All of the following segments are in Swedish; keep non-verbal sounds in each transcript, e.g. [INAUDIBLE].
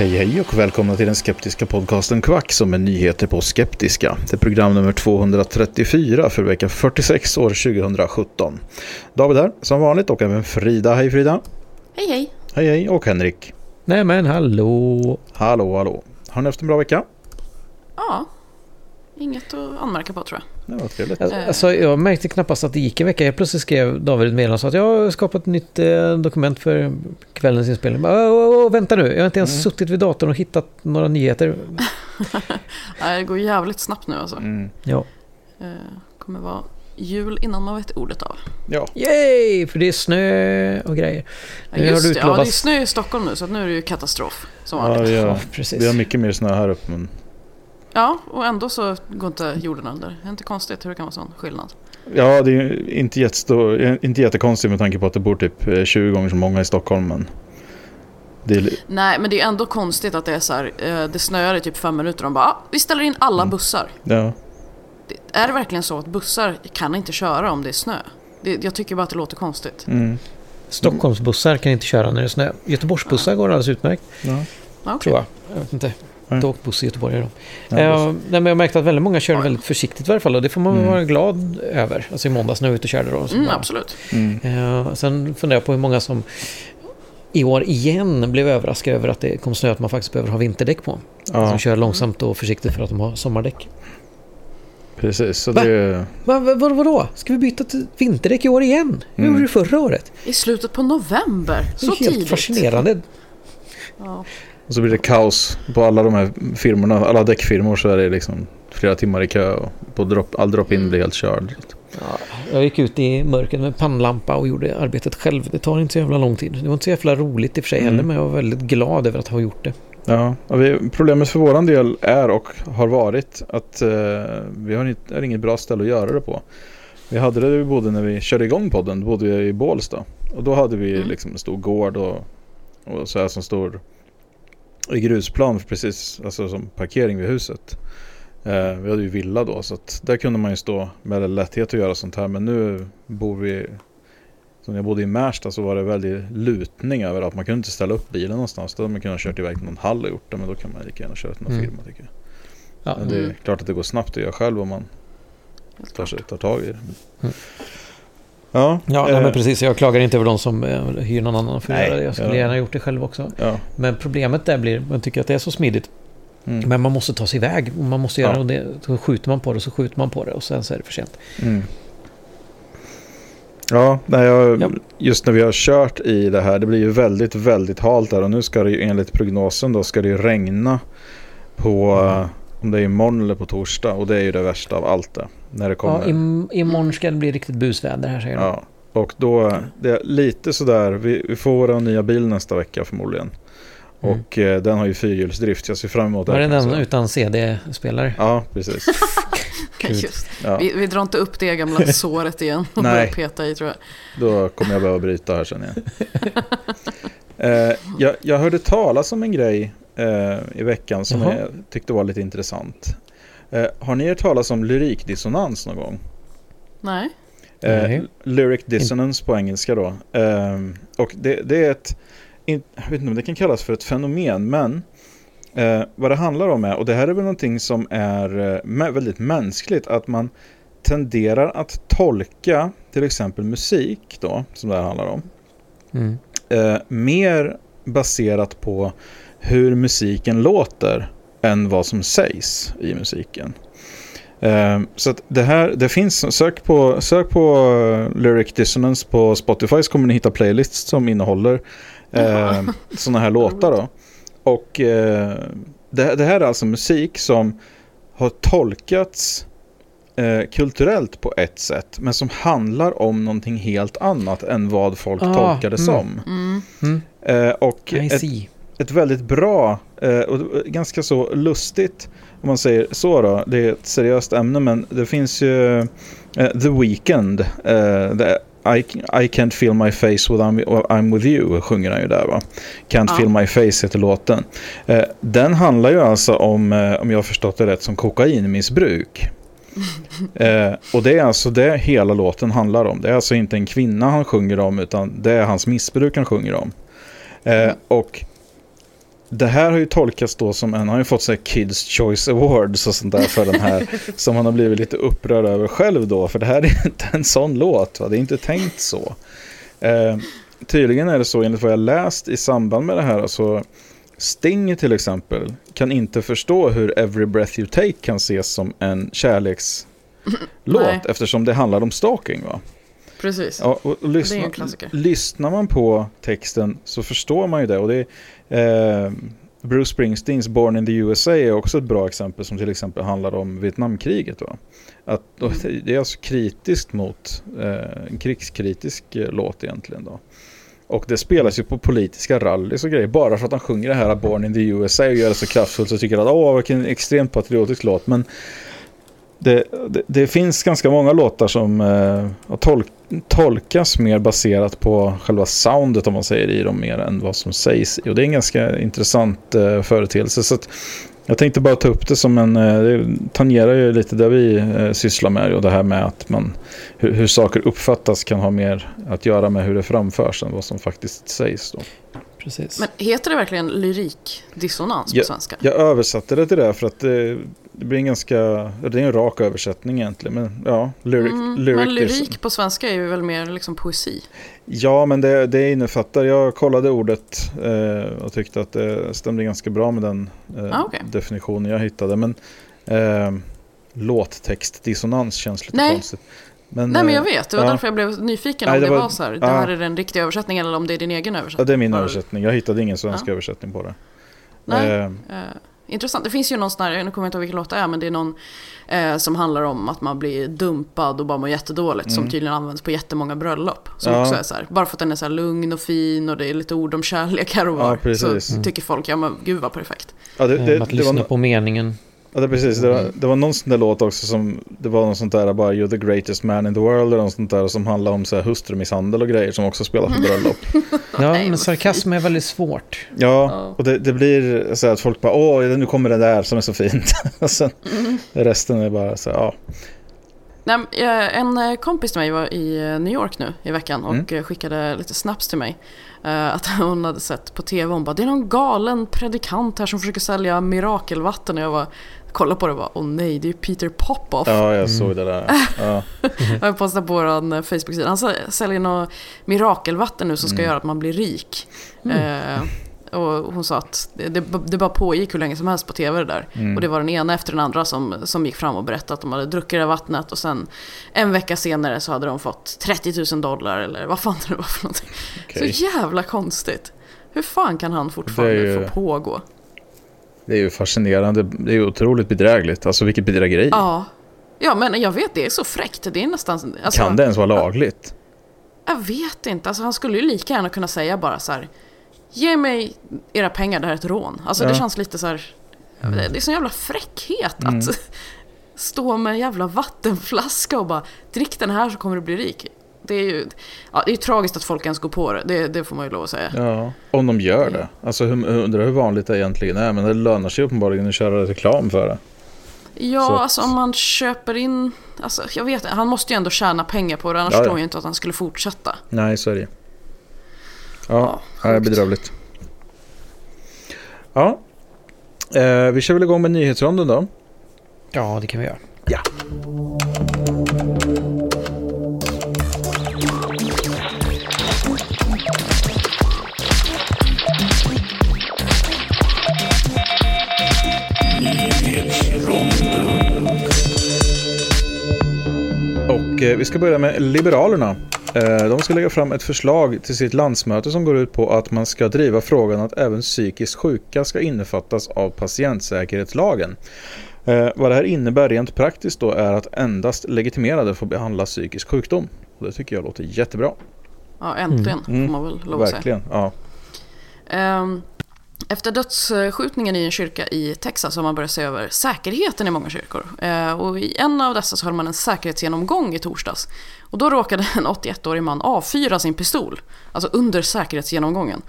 Hej hej och välkomna till den skeptiska podcasten Kvack som är nyheter på skeptiska. Det är program nummer 234 för vecka 46 år 2017. David här som vanligt och även Frida. Hej Frida. Hej hej. Hej hej och Henrik. Nej men hallå. Hallå hallå. Har ni haft en bra vecka? Ja, inget att anmärka på tror jag. Det var trevligt. Alltså, Alltså, jag märkte knappast att det gick en vecka. Jag plötsligt skrev David ett meddelande och sa att jag har skapat ett nytt eh, dokument för kvällens inspelning. Bara, "Åh, åh, åh, vänta nu, jag har inte ens suttit vid datorn och hittat några nyheter. [LAUGHS] Nej, Det går jävligt snabbt nu alltså. Mm. Ja. Eh, kommer vara jul innan man vet ordet av. Ja, Yay! För det är snö och grejer. Ja, Nu har just du det, ja, det är snö i Stockholm nu så att nu är det ju katastrof. Som ja, vi, har, Ja, [LAUGHS] precis. vi har mycket mer snö här uppe men och ändå så går inte jorden under. Det är inte konstigt hur det kan vara sån skillnad. ja, det är inte, jättestor, inte jättekonstigt med tanke på att det bor typ eh, 20 gånger så många i Stockholm men det är, Nej, men det är ändå konstigt att det är så här. Eh, det snöar i typ fem minuter och de bara ah, vi ställer in alla Mm. bussar. ja, Det, är det verkligen så att bussar kan inte köra om det är snö? Det, jag tycker bara att det låter konstigt. mm, Stockholmsbussar kan inte köra när det är snö. Göteborgsbussar går alldeles utmärkt, ja. Ja, tror jag. Jag vet inte. Inte åkt buss i Göteborg idag. Ja, Eh, nej, men jag märkte att väldigt många körde väldigt försiktigt i varje fall. Och det får man Mm. vara glad över. Alltså i måndags när jag var ute och körde då. så Mm, bara- absolut. Mm. Eh, sen funderar jag på hur många som i år igen blev överraskade över att det kom snö att man faktiskt behöver ha vinterdäck på. Ja. Som kör långsamt och försiktigt för att de har sommardäck. Precis, så Va? det... Va, va, vad, vadå? Ska vi byta till vinterdäck i år igen? Hur Mm. gjorde du förra året? I slutet på november. Det Så är helt tidigt. fascinerande. Ja. Och så blir det kaos på alla de här firmorna, alla däckfirmor så är det liksom flera timmar i kö och på drop, all drop-in blir helt körd. Ja, jag gick ut i mörkret med pannlampa och gjorde arbetet själv. Det tar inte så jävla lång tid. Det var inte så jävla roligt i och för sig Mm. heller men jag var väldigt glad över att ha gjort det. Ja, vi, problemet för våran del är och har varit att eh, vi har inte, är inget bra ställe att göra det på. Vi hade det vi bodde när vi körde igång podden, då bodde vi i Bålsta. Och då hade vi Mm. liksom en stor gård och, och så här som stor grusplan för precis alltså som parkering vid huset. Eh, vi hade ju villa då så att där kunde man ju stå med lätthet och göra sånt här. Men nu bor vi, som jag bodde i Märsta så var det väldigt lutning över att man kunde inte ställa upp bilen någonstans. Då hade man kunnat kört iväg till någon hall och gjort det men då kan man lika gärna köra till någon Mm. firma tycker jag. Ja, Men det är Mm. klart att det går snabbt att göra själv om man tar, sig, tar tag i det. Mm. Ja, ja nej, eh, men precis. Jag klagar inte över de som eh, hyr någon annan för att Nej, göra det. Jag skulle ja. gärna gjort det själv också. Ja, Men problemet där blir, man tycker att det är så smidigt. mm, Men man måste ta sig iväg. Man måste göra Ja. det. Så skjuter man på det så skjuter man på det och sen så är det för sent. mm. Ja, nej, jag, Ja. just när vi har kört i det här, det blir ju väldigt, väldigt halt där och nu ska det ju enligt prognosen då ska det ju regna på, Mm. eh, om det är imorgon eller på torsdag och det är ju det värsta av allt det. När det kommer. Ja, im, imorgon ska det bli riktigt busväder här säger de. Ja, och då, det är lite sådär, vi, vi får vår nya bil nästa vecka förmodligen. Mm. Och eh, den har ju fyrhjulsdrift, jag ser fram emot Var det kan jag den utan CD-spelare? Ja, precis. [LAUGHS] Ja, Vi, vi drar inte upp det gamla [LAUGHS] såret igen och Nej. börjar peta i tror jag. då kommer jag behöva bryta här känner jag. [LAUGHS] eh, jag. Jag hörde talas om en grej. Eh, i veckan som Jaha. jag tyckte var lite intressant. Eh, har ni hört talas om lyrikdissonans någon gång? Nej. Eh, lyric dissonance på engelska då. Eh, och det, det är ett, jag vet inte om det kan kallas för ett fenomen, men eh, vad det handlar om är, och det här är väl någonting som är eh, väldigt mänskligt, att man tenderar att tolka till exempel musik då, som det här handlar om, Mm. eh, mer baserat på hur musiken låter än vad som sägs i musiken. Eh, så att det här, det finns, sök på, sök på eh, Lyric Dissonance på Spotify så kommer ni hitta playlists som innehåller eh, sådana här [LAUGHS] låtar då. Och eh, det, det här är alltså musik som har tolkats eh, kulturellt på ett sätt men som handlar om någonting helt annat än vad folk Ah, tolkar det mm. som. Mm. Mm. Eh, och I ett, see. Ett väldigt bra eh, och ganska så lustigt om man säger så då. Det är ett seriöst ämne men det finns ju eh, The Weeknd. Eh, the, I, I can't feel my face when I'm, when I'm with you sjunger han ju där va. Can't Ja. feel my face heter låten. Eh, den handlar ju alltså om, eh, om jag har förstått det rätt, som kokainmissbruk. [LAUGHS] Eh, och det är alltså det hela låten handlar om. Det är alltså inte en kvinna han sjunger om utan det är hans missbruk han sjunger om. Eh, och det här har ju tolkats då som en, han har ju fått så här Kids Choice Awards och sånt där för den här [LAUGHS] som han har blivit lite upprörd över själv då för det här är inte en sån låt va? det är inte tänkt så. Eh, tydligen är det så enligt vad jag läst i samband med det här så Sting till exempel kan inte förstå hur Every Breath You Take kan ses som en kärlekslåt eftersom det handlar om stalking va. Precis. Ja, och, och Det är lyssna, en klassiker. lyssnar man på texten så förstår man ju det. Och det är, eh, Bruce Springsteens Born in the USA är också ett bra exempel som till exempel handlar om Vietnamkriget. Va? Att, Mm. det är alltså kritiskt mot, eh, en krigskritisk eh, låt egentligen. Då. Och det spelas ju på politiska rallys och grejer. Bara för att han sjunger det här Born in the USA och gör det så kraftfullt så tycker jag att åh vilken extremt patriotisk låt. Men det, det, det finns ganska många låtar som eh, har tol tolkas mer baserat på själva soundet om man säger i dem mer än vad som sägs. Och det är en ganska intressant eh, företeelse. Så att jag tänkte bara ta upp det som en, eh, det tangerar ju lite det vi eh, sysslar med och det här med att man, hur, hur saker uppfattas kan ha mer att göra med hur det framförs än vad som faktiskt sägs. Då. Precis. Men heter det verkligen lyrikdissonans på svenska? Jag översatte det till det för att det, det blir en ganska, det är en rak översättning egentligen. Men ja, lyric, Mm, lyric men lyrik på svenska är ju väl mer liksom poesi. Ja, men det, det innefattar, jag kollade ordet eh, och tyckte att det stämde ganska bra med den eh, Ah, okej. definitionen jag hittade. Men eh, låttextdissonans känns lite Nej. konstigt. Men, Nej men jag eh, vet, det var ja. därför jag blev nyfiken Nej, om det det var, var- så här, det ja. här är den riktiga översättningen eller om det är din egen översättning. Ja, det är min översättning. Jag hittade ingen svensk Ja. översättning på det. Nej. Eh, Eh, intressant. Det finns ju någon sån här, nu kommer jag inte ihåg vilken låt det är, men det är någon eh, som handlar om att man blir dumpad och bara mår jättedåligt. Som tydligen används på jättemånga bröllop. Som Mm. Ja. också är så här, bara för att den är så här lugn och fin och det är lite ord om kärlek här och var. Så tycker folk, ja men gud vad perfekt. ja, det, Eh, det, att det, lyssna var, på meningen. Ja, det, precis, det, var, det var någon sån där låt också som, det var något sånt där bara You're the greatest man in the world eller något sånt där som handlar om så här hustrumisshandel och grejer som också spelar på bröllop. [LAUGHS] Ja, men sarkasm är väldigt svårt. Ja, och det, det blir så här att folk bara åh, nu kommer det där som är så fint. [LAUGHS] och sen resten är bara så här, ja. Nej, eh, en eh, kompis till mig var i eh, New York nu i veckan och Mm. skickade lite snaps till mig. Att [LAUGHS] hon hade sett på tv, hon bara det är någon galen predikant här som försöker sälja mirakelvatten. Och jag var kolla på det och bara åh nej, det är ju Peter Popoff. Ja, jag såg det där. Ja. [LAUGHS] Jag postade på vår eh, Facebook-sida. Han sä- säljer något mirakelvatten nu som ska göra att man blir rik. Eh, och hon sa att det, det, bara pågick hur länge som helst på tv det där. Och det var den ena efter den andra som, som gick fram och berättade att de hade druckit det här vattnet. Och sen en vecka senare så hade de fått 30 000 dollar eller vad fan det var för någonting. Okej. Så jävla konstigt. Hur fan kan han fortfarande ju- få pågå? Det är ju fascinerande. Det är ju otroligt bedrägligt. Alltså vilket bedrägeri. Ja. Ja men jag vet, det är så fräckt. Det är nästan... Alltså, kan det ens vara lagligt? Jag vet inte, alltså han skulle ju lika gärna kunna säga bara så här. Ge mig era pengar, det här är ett rån. Alltså det Ja. känns lite så här. Det det är sån jävla fräckhet att [LAUGHS] stå med en jävla vattenflaska och bara drick den här så kommer du bli rik. Det är ju ja, det är tragiskt att folk ens går på det, det, det får man ju lov att säga. Ja, om de gör det. Alltså hur, undrar hur vanligt det egentligen är. Men det lönar sig uppenbarligen att köra reklam för det. Ja, Så alltså om man köper in... Alltså, jag vet inte, han måste ju ändå tjäna pengar på det, annars Ja, ja. tror jag inte att han skulle fortsätta. Nej, så är det. Ja, Ja, det är bedrövligt. Ja, eh, vi kör väl igång med nyhetsronden då. Ja, det kan vi göra. Ja. Och eh, vi ska börja med Liberalerna. Eh, de ska lägga fram ett förslag till sitt landsmöte som går ut på att man ska driva frågan att även psykiskt sjuka ska innefattas av patientsäkerhetslagen. Eh, vad det här innebär rent praktiskt då är att endast legitimerade får behandla psykisk sjukdom. Och det tycker jag låter jättebra. Ja, äntligen Mm. får man väl lov att säga. Verkligen. Ja. Ehm, Efter dödsskjutningen i en kyrka i Texas har man börjat se över säkerheten i många kyrkor. Eh, Och i en av dessa så höll man en säkerhetsgenomgång i torsdags. Och då råkade en 81-årig man avfyra sin pistol, alltså under säkerhetsgenomgången.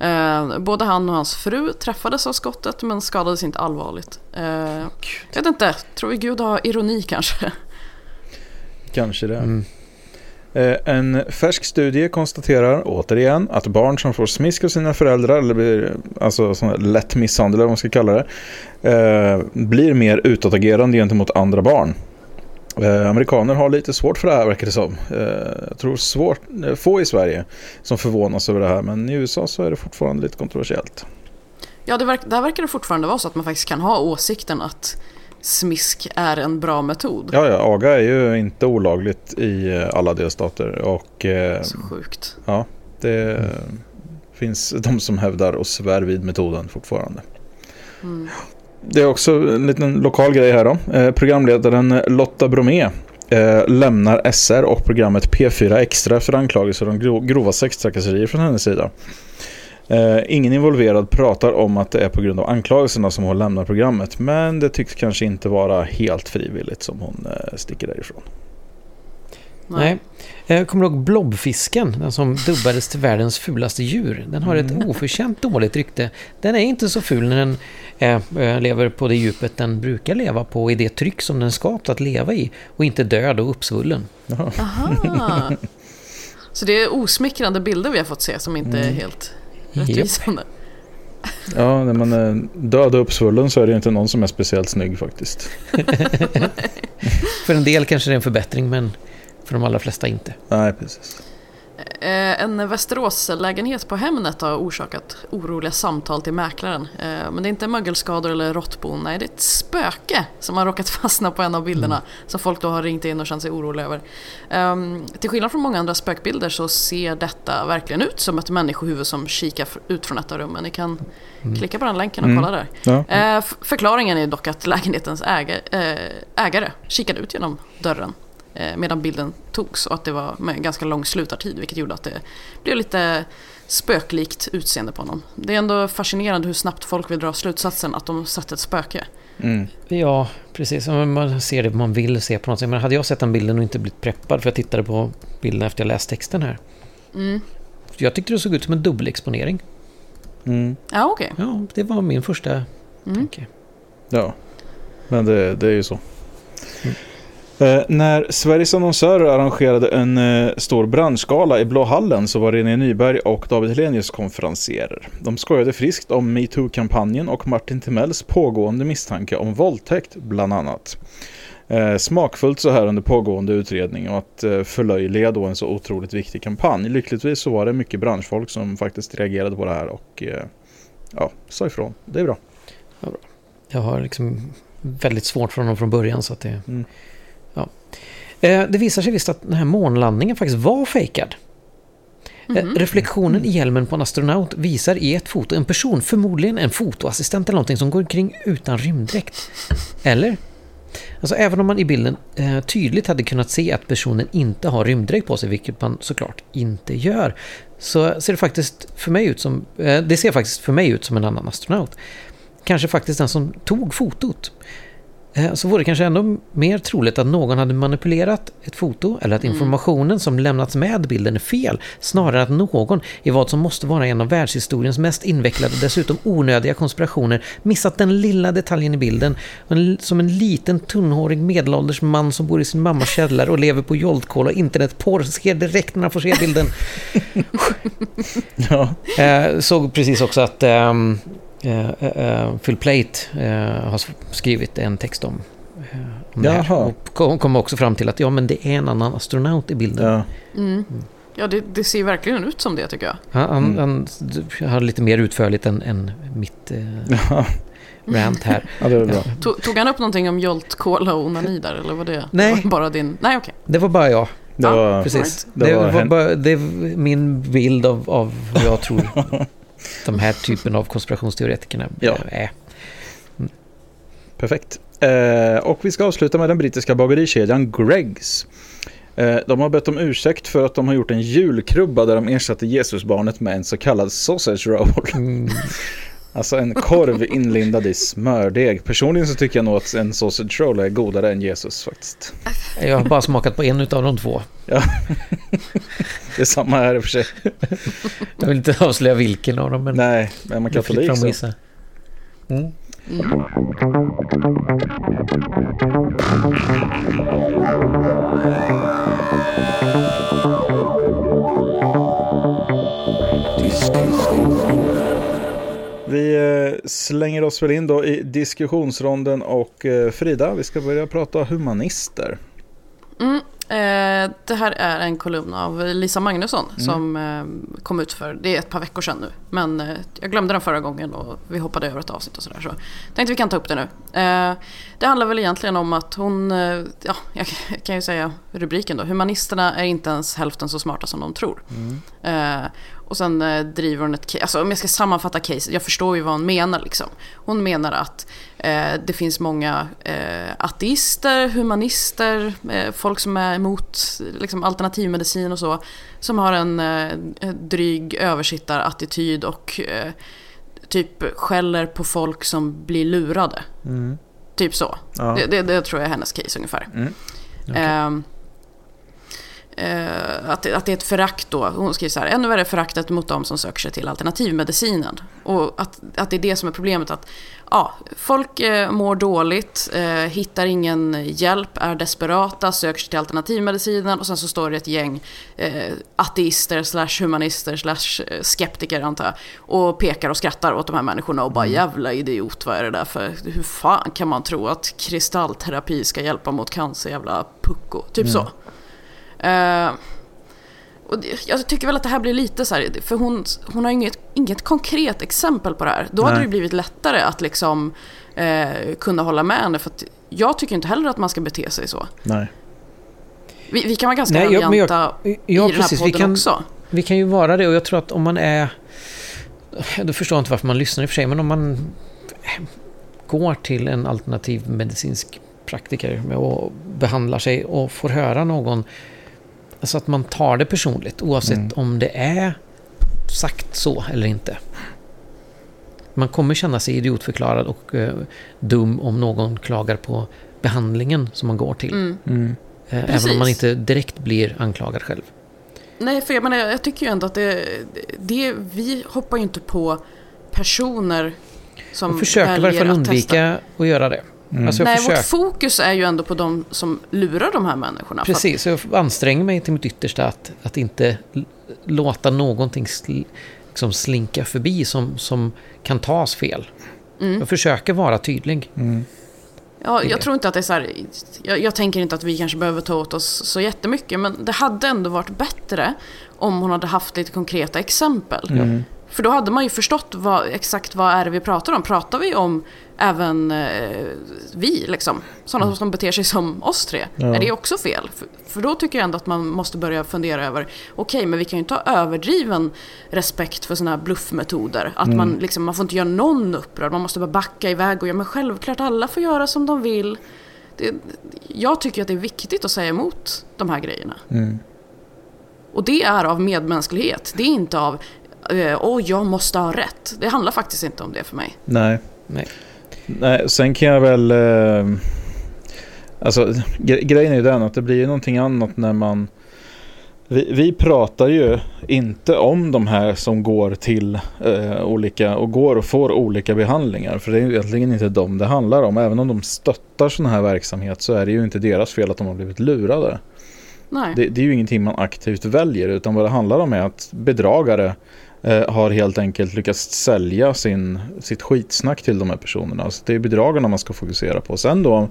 Eh, Både han och hans fru träffades av skottet men skadades inte allvarligt. Eh, Jag vet inte, tror vi Gud har ironi kanske? Kanske det. Mm. Eh, en färsk studie konstaterar återigen att barn som får smisk av sina föräldrar eller blir alltså sån lätt misshandel eller vad man ska kalla det eh, blir mer utåtagerande gentemot andra barn. Eh, amerikaner har lite svårt för det här verkar det som. Eh, jag tror svårt, eh, få i Sverige som förvånas över det här men i USA så är det fortfarande lite kontroversiellt. Ja, det verk, där verkar det fortfarande vara så att man faktiskt kan ha åsikten att smisk är en bra metod. Ja, ja, aga är ju inte olagligt i eh, alla delstater och eh, Så sjukt. Ja, det finns de som hävdar och svär vid metoden fortfarande. Mm. Det är också en liten lokal grej här då. Eh, programledaren Lotta Bromé eh, lämnar SR och programmet P4 Extra efter anklagelser om gro- grova sextrakasserier från hennes sida. Eh, ingen involverad pratar om att det är på grund av anklagelserna som hon lämnar programmet. Men det tycks kanske inte vara helt frivilligt som hon eh, sticker därifrån. Nej. Jag kommer ihåg blobfisken, den som dubbades till världens fulaste djur. Den har ett oförtjänt dåligt rykte. Den är inte så ful när den eh, eh, lever på det djupet den brukar leva på i det tryck som den är skapt att leva i och inte död och uppsvullen. Aha. Så det är osmickrande bilder vi har fått se som inte är helt rättvisande. Ja, när man är död och uppsvullen så är det inte någon som är speciellt snygg faktiskt. [LAUGHS] För en del kanske det är en förbättring men för de allra flesta inte. Nej, precis. Eh, En Västeråslägenhet på Hemnet har orsakat oroliga samtal till mäklaren. Eh, Men det är inte mögelskador eller råttbon, nej det är ett spöke som har råkat [LAUGHS] fastna på en av bilderna. Som folk då har ringt in och känt sig oroliga över. Ehm, Till skillnad från många andra spökbilder så ser detta verkligen ut som ett människohuvud som kikar ut från ett av rummen. Ni kan klicka på den länken och Mm. kolla där. Ja. Eh, Förklaringen är dock att lägenhetens ägare, ägare kikade ut genom dörren medan bilden togs och att det var med ganska lång slutartid vilket gjorde att det blev lite spöklikt utseende på honom. Det är ändå fascinerande hur snabbt folk vill dra slutsatsen att de sett ett spöke. Mm. Ja, precis. Man ser det man vill se på något sätt. Men hade jag sett den bilden och inte blivit preppad för jag tittade på bilden efter jag läst texten här. Mm. Jag tyckte det såg ut som en dubbelexponering. Mm. Ja, okej. Ja, det var min första Mm. tanke. Ja, men det, det är ju så. Eh, när Sveriges annonsörer arrangerade en eh, stor branschgala i Blå hallen så var René Nyberg och David Helenius konferencierer. De skojade friskt om metoo-kampanjen och Martin Timells pågående misstanke om våldtäkt bland annat. Eh, smakfullt så här under pågående utredning och att eh, förlöjliga då en så otroligt viktig kampanj. Lyckligtvis så var det mycket branschfolk som faktiskt reagerade på det här och eh, ja, sa ifrån. Det är bra. Jag har liksom väldigt svårt för honom från början så att det... Mm. Eh, Det visar sig visst att den här månlandningen faktiskt var fejkad. Eh, Mhm. Reflektionen i hjälmen på en astronaut visar i ett foto en person, förmodligen en fotoassistent eller någonting som går omkring utan rymddräkt. Eller? Alltså även om man i bilden eh, tydligt hade kunnat se att personen inte har rymddräkt på sig, vilket man såklart inte gör, så ser det faktiskt för mig ut som, eh, det ser faktiskt för mig ut som en annan astronaut. Kanske faktiskt den som tog fotot. Eh, så vore det kanske ändå mer troligt att någon hade manipulerat ett foto eller att informationen som lämnats med bilden är fel, snarare att någon i vad som måste vara en av världshistoriens mest invecklade och dessutom onödiga konspirationer missat den lilla detaljen i bilden som en liten tunnhårig medelålders man som bor i sin mammas källare och lever på joldkol och internetporr ser direkt när han får se bilden. [LAUGHS] Ja. Eh, såg precis också att ehm, eh, eh, Phil Plate eh, har skrivit en text om, eh, om det här. Och kom, kom också fram till att ja, men det är en annan astronaut i bilden. Ja. Mm. Ja, det, det ser verkligen ut som det tycker jag. Han, han, Mm. han har lite mer utförligt än, än mitt eh, rant här. [LAUGHS] ja, det bra. Tog, tog han upp någonting om Jolt, Cola och onani där, eller var det Nej. var [LAUGHS] bara din... Nej, okej. Det var bara jag, Det Ja, var, precis. Det Det, var var bara, det är min bild av, av hur jag tror [LAUGHS] de här typen av konspirationsteoretikerna Ja. eh, är. Perfekt. Eh, och vi ska avsluta med den brittiska bagerikedjan Greggs. Eh, de har bett om ursäkt för att de har gjort en julkrubba där de ersatte Jesusbarnet med en så kallad sausage roll. Mm. [LAUGHS] Alltså en korv inlindad i smördeg. Personligen så tycker jag nog att en sausage roll är godare än Jesus faktiskt. Jag har bara smakat på en av de två. Det är samma här i och för sig. Jag vill inte avslöja vilken av dem, men Nej, men man katolik fram att så. gissa. Mm. Vi eh, slänger oss väl in då i diskussionsronden och eh, Frida, vi ska börja prata humanister. Mm. Eh, det här är en kolumn av Lisa Magnusson som eh, kom ut för, det är ett par veckor sedan nu. Men eh, jag glömde den förra gången och vi hoppade över ett avsnitt och sådär. Så tänkte vi kan ta upp det nu. Eh, det handlar väl egentligen om att hon, ja jag [LAUGHS] kan ju säga rubriken då. Humanisterna är inte ens hälften så smarta som de tror. Eh, och sen eh, driver hon ett case, alltså om jag ska sammanfatta caset, jag förstår ju vad hon menar liksom. Hon menar att eh, det finns många eh, ateister, humanister, eh, folk som är emot liksom, alternativmedicin och så, som har en eh, dryg översittarattityd och eh, typ skäller på folk som blir lurade. Typ så. Ja. Det, det, det tror jag är hennes case ungefär. Mm. Ehm, eh, att, att det är ett förakt då. Hon skriver så här. Ännu värre föraktet mot de som söker sig till alternativmedicinen. Och att, att det är det som är problemet. Att ja, folk eh, mår dåligt, eh, hittar ingen hjälp, är desperata, söker sig till alternativmedicinen. Och sen så står det ett gäng eh, ateister slash humanister slash eh, skeptiker antar jag. Och pekar och skrattar åt de här människorna och bara jävla idiot, vad är det där för... Hur fan kan man tro att kristallterapi ska hjälpa mot cancer, jävla pucko? Typ så. Eh, och det, jag tycker väl att det här blir lite så här, för hon, hon har inget, inget konkret exempel på det här. Då hade Nej. det blivit lättare att liksom eh, kunna hålla med henne. För att jag tycker inte heller att man ska bete sig så. Nej. Vi, vi kan vara ganska Nej, ja, men jag- rabianta Ja, i den här precis. podden Vi kan, också. vi kan ju vara det och jag tror att om man är... Du förstår inte varför man lyssnar i och för sig, men om man går till en alternativ medicinsk praktiker och behandlar sig och får höra någon... Alltså att man tar det personligt oavsett Mm. om det är sagt så eller inte. Man kommer känna sig idiotförklarad och eh, dum om någon klagar på behandlingen som man går till. Mm. Mm. Eh, även om man inte direkt blir anklagad själv. Nej, för jag, menar, jag tycker ju ändå att det, det... Vi hoppar ju inte på personer som Jag försöker i varje fall att testa. undvika att göra det. Mm. Alltså jag Nej, försöker, vårt fokus är ju ändå på de som lurar de här människorna. Att- precis, så jag anstränger mig till mitt yttersta att, att inte låta någonting sl, liksom slinka förbi som, som kan tas fel. Mm. Jag försöker vara tydlig. Mm. Ja, jag tror inte att det är så här, jag, jag tänker inte att vi kanske behöver ta åt oss så jättemycket, men det hade ändå varit bättre om hon hade haft lite konkreta exempel. Mm. För då hade man ju förstått vad, exakt vad är det vi pratar om. Pratar vi om även eh, vi, liksom? Sådana som beter sig som oss tre? Ja. Är det också fel? För, för då tycker jag ändå att man måste börja fundera över, okej, men vi kan ju inte ha överdriven respekt för sådana här bluffmetoder. Att man, liksom, man får inte göra någon upprörd, man måste bara backa iväg och ja, men självklart alla får göra som de vill. Det, jag tycker att det är viktigt att säga emot de här grejerna. Mm. Och det är av medmänsklighet. Det är inte av eh, åh, jag måste ha rätt. Det handlar faktiskt inte om det för mig. Nej. Nej. Nej, sen kan jag väl... Eh, Alltså gre grejen är ju den att det blir ju någonting annat när man vi, vi pratar ju inte om de här som går till eh, olika och går och får olika behandlingar. För det är ju egentligen inte dem det handlar om. Även om de stöttar sådana här verksamhet så är det ju inte deras fel att de har blivit lurade. Nej. Det, det är ju ingenting man aktivt väljer utan vad det handlar om är att bedragare Eh, har helt enkelt lyckats sälja sin, sitt skitsnack till de här personerna. Så det är bedragarna man ska fokusera på. Sen då om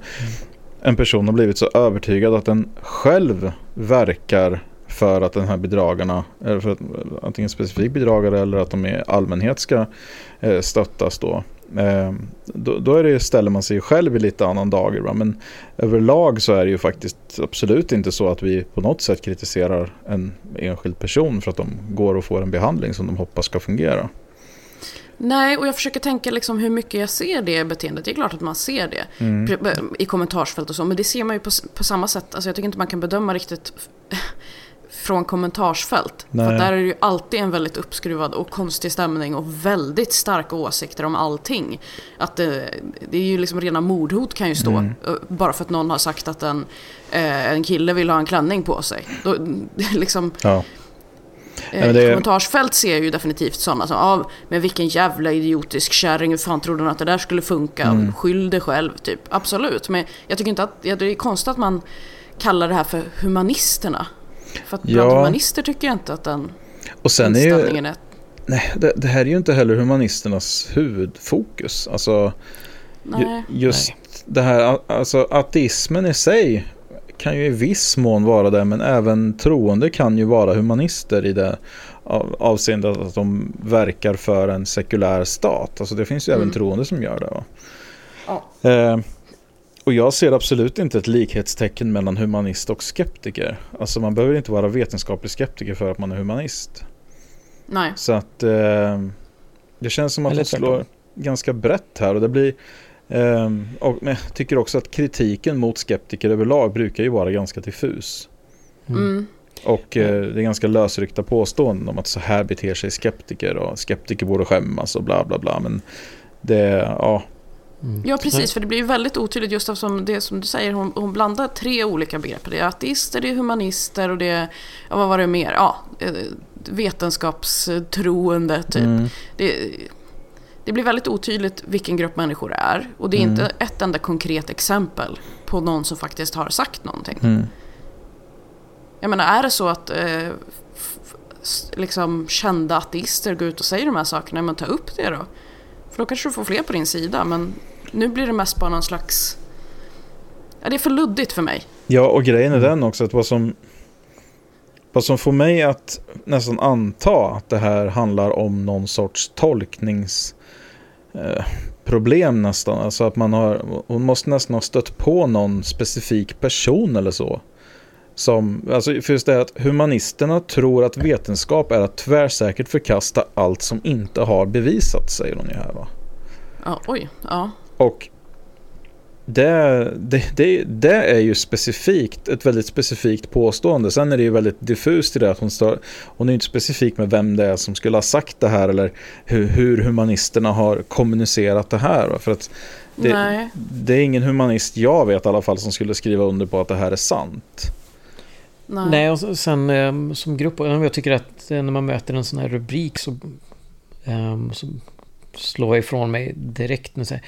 en person har blivit så övertygad att den själv verkar för att den här bedragarna, eller för att antingen specifik bedragare eller att de i allmänhet ska eh, stöttas då. Eh, då, då är det, ställer man sig själv i lite annan dager. Va? Men överlag så är det ju faktiskt absolut inte så att vi på något sätt kritiserar en enskild person för att de går och får en behandling som de hoppas ska fungera. Nej, och jag försöker tänka liksom hur mycket jag ser det beteendet. Det är klart att man ser det Mm. i kommentarsfält och så. Men det ser man ju på, på samma sätt. Alltså jag tycker inte man kan bedöma riktigt från kommentarsfält. Nej. För där är det ju alltid en väldigt uppskruvad och konstig stämning och väldigt starka åsikter om allting. Att det, det är ju liksom rena mordhot kan ju stå. Mm. eh, Bara för att någon har sagt att en, eh, en kille vill ha en klänning på sig. Då, [LAUGHS] liksom, Ja. Eh, men det Kommentarsfält ser jag ju definitivt sådana som ah, men vilken jävla idiotisk kärring, hur fan trodde hon att det där skulle funka? Mm. Skyll dig själv, typ. Absolut, men jag tycker inte att, det är konstigt att man kallar det här för humanisterna. För att bland Ja. humanister tycker jag inte att den Och sen är ju, inställningen är... nej, det, det här är ju inte heller humanisternas huvudfokus. Alltså Nej. ju- just det här, alltså ateismen i sig kan ju i viss mån vara det, men även troende kan ju vara humanister i det av, avseendet att de verkar för en sekulär stat. Alltså det finns ju även Mm. troende som gör det. Va? Ja. Eh, och jag ser absolut inte ett likhetstecken mellan humanist och skeptiker. Alltså man behöver inte vara vetenskaplig skeptiker för att man är humanist. Nej. Så att eh, det känns som att Eller de slår ganska brett här och det blir eh, och men jag tycker också att kritiken mot skeptiker överlag brukar ju vara ganska diffus. Mm. Och eh, det är ganska lösryckta påståenden om att så här beter sig skeptiker och skeptiker borde skämmas och bla bla bla. Men det, ja, Mm. Ja, precis. För det blir ju väldigt otydligt just eftersom det som du säger, hon, hon blandar tre olika begrepp. Det är ateister, det är humanister och det är, ja vad var det mer? Ja, eh, vetenskapstroende typ. Mm. Det, det blir väldigt otydligt vilken grupp människor är. Och det är Mm. inte ett enda konkret exempel på någon som faktiskt har sagt någonting. Mm. Jag menar, är det så att eh, liksom kända ateister går ut och säger de här sakerna, men ta upp det då. För då kanske du får fler på din sida, men nu blir det mest bara någon slags... Ja, det är för luddigt för mig. Ja, och grejen är den också att vad som, vad som får mig att nästan anta att det här handlar om någon sorts tolkningsproblem eh, nästan. Alltså att man har, hon måste nästan ha stött på någon specifik person eller så. Som, alltså för just det att humanisterna tror att vetenskap är att tvärsäkert förkasta allt som inte har bevisats, säger hon ju här va. Ja, oj, ja. Och det, det, det, det är ju specifikt, ett väldigt specifikt påstående. Sen är det ju väldigt diffust i det att hon, står, hon är ju inte specifik med vem det är som skulle ha sagt det här eller hur, hur humanisterna har kommunicerat det här. va. För att det, Nej. det är ingen humanist jag vet i alla fall som skulle skriva under på att det här är sant. Nej. Nej, och sen eh, som grupp, och jag tycker att eh, när man möter en sån här rubrik så, ehm, så slår jag ifrån mig direkt med så här,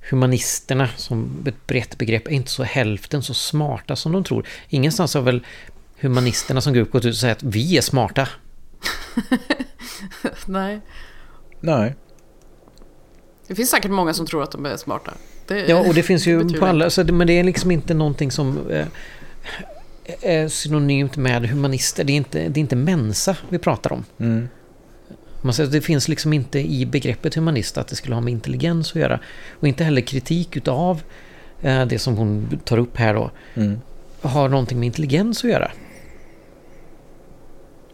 humanisterna som ett brett begrepp är inte så hälften så smarta som de tror. Ingenstans har väl humanisterna som grupp gått ut och sagt att vi är smarta. [LAUGHS] Nej. Nej. Det finns säkert många som tror att de är smarta. Det, Ja, och det finns ju betvivlar på alla, så det, men det är liksom inte någonting som eh, är synonymt med humanister. Det är inte, det är inte mensa vi pratar om. Mm. Man säger att det finns liksom inte i begreppet humanist att det skulle ha med intelligens att göra. Och inte heller kritik utav eh, det som hon tar upp här då Mm. har någonting med intelligens att göra.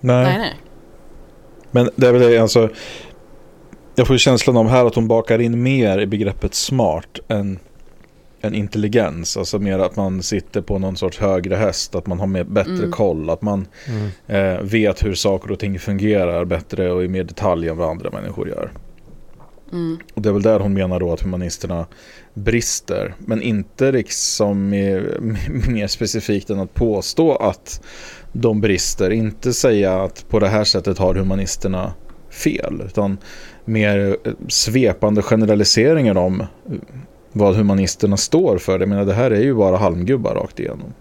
Nej. Nej, nej. Men det är väl det, alltså. Jag får känslan av här att hon bakar in mer i begreppet smart än, än intelligens. Alltså mer att man sitter på någon sorts högre häst. Att man har mer, bättre Mm. koll. Att man eh, vet hur saker och ting fungerar bättre och i mer detalj än vad andra människor gör. Och det är väl där hon menar då att humanisterna brister. Men inte liksom mer, [LAUGHS] mer specifikt än att påstå att de brister. Inte säga att på det här sättet har humanisterna fel. Utan mer svepande generaliseringar om vad humanisterna står för. Jag menar det här är ju bara halmgubbar rakt igenom.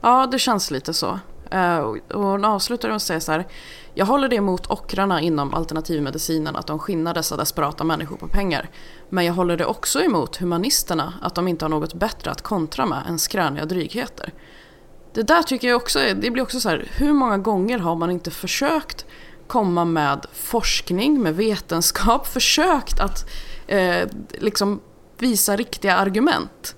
Ja, det känns lite så. Eh, och hon avslutar med att säga så här. Jag håller det emot ockrarna inom alternativmedicinen att de skinnar dessa desperata människor på pengar. Men jag håller det också emot humanisterna att de inte har något bättre att kontra med än skräniga drygheter. Det där tycker jag också, det blir också så här, hur många gånger har man inte försökt komma med forskning, med vetenskap, [LAUGHS] försökt att eh, liksom visa riktiga argument.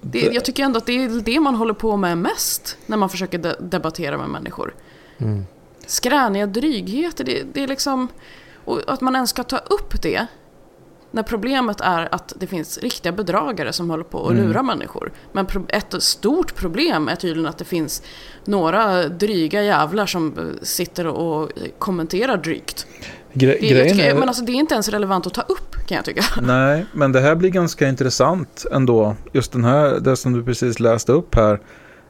Det, jag tycker ändå att det är det man håller på med mest när man försöker de debattera med människor. Mm. Skräniga drygheter, det, det är liksom... Och att man ens ska ta upp det när problemet är att det finns riktiga bedragare som håller på att Mm. lura människor. Men ett stort problem är tydligen att det finns några dryga jävlar som eh, sitter och kommenterar drygt. Gre- Det, grejen tycker, är... men alltså, det är inte ens relevant att ta upp kan jag tycka. [LAUGHS] Nej, men det här blir ganska intressant ändå. Just den här, det som du precis läste upp här,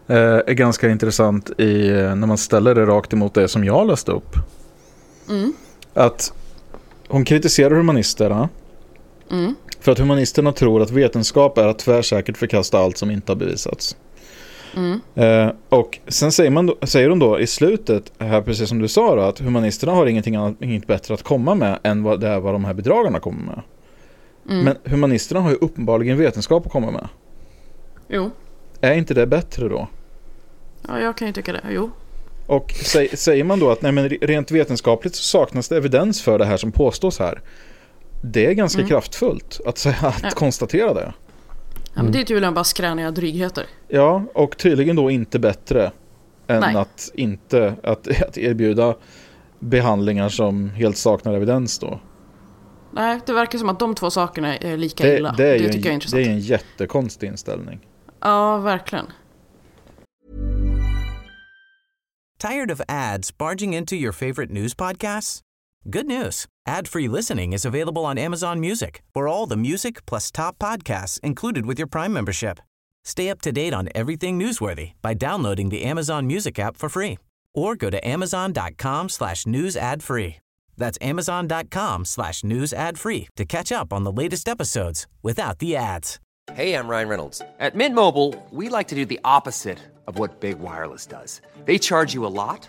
eh, är ganska intressant i, eh, när man ställer det rakt emot det som jag läste upp. Mm. Att hon kritiserar humanisterna Mm. för att humanisterna tror att vetenskap är att tvärsäkert förkasta allt som inte har bevisats. Mm. Eh, och sen säger, man då, säger hon då i slutet, här precis som du sa då, att humanisterna har ingenting annat, inget bättre att komma med än vad det är vad de här bedragarna kommer med. Mm. Men humanisterna har ju uppenbarligen vetenskap att komma med. Jo, Är inte det bättre då? ja, jag kan ju tycka det. Jo. Och sä, säger man då att nej, men rent vetenskapligt så saknas det evidens för det här som påstås här. Det är ganska Mm. kraftfullt att, säga, att Ja. konstatera det. Ja, men det är tydligen bara skräniga drygheter. Ja, och tydligen då inte bättre än Nej. att inte att, [LAUGHS] att erbjuda behandlingar som helt saknar evidens då. Nej, det verkar som att de två sakerna är lika Det, illa. det, är det tycker jag är en, intressant. det är en jättekonstig inställning. Ja, verkligen. Tired of ads barging into your favorite news podcasts? Good news. Ad-free listening is available on Amazon Music for all the music plus top podcasts included with your Prime membership. Stay up to date on everything newsworthy by downloading the Amazon Music app for free or go to amazon.com slash news ad free. That's amazon.com slash news ad free to catch up on the latest episodes without the ads. Hey, I'm Ryan Reynolds. At Mint Mobile, we like to do the opposite of what Big Wireless does. They charge you a lot,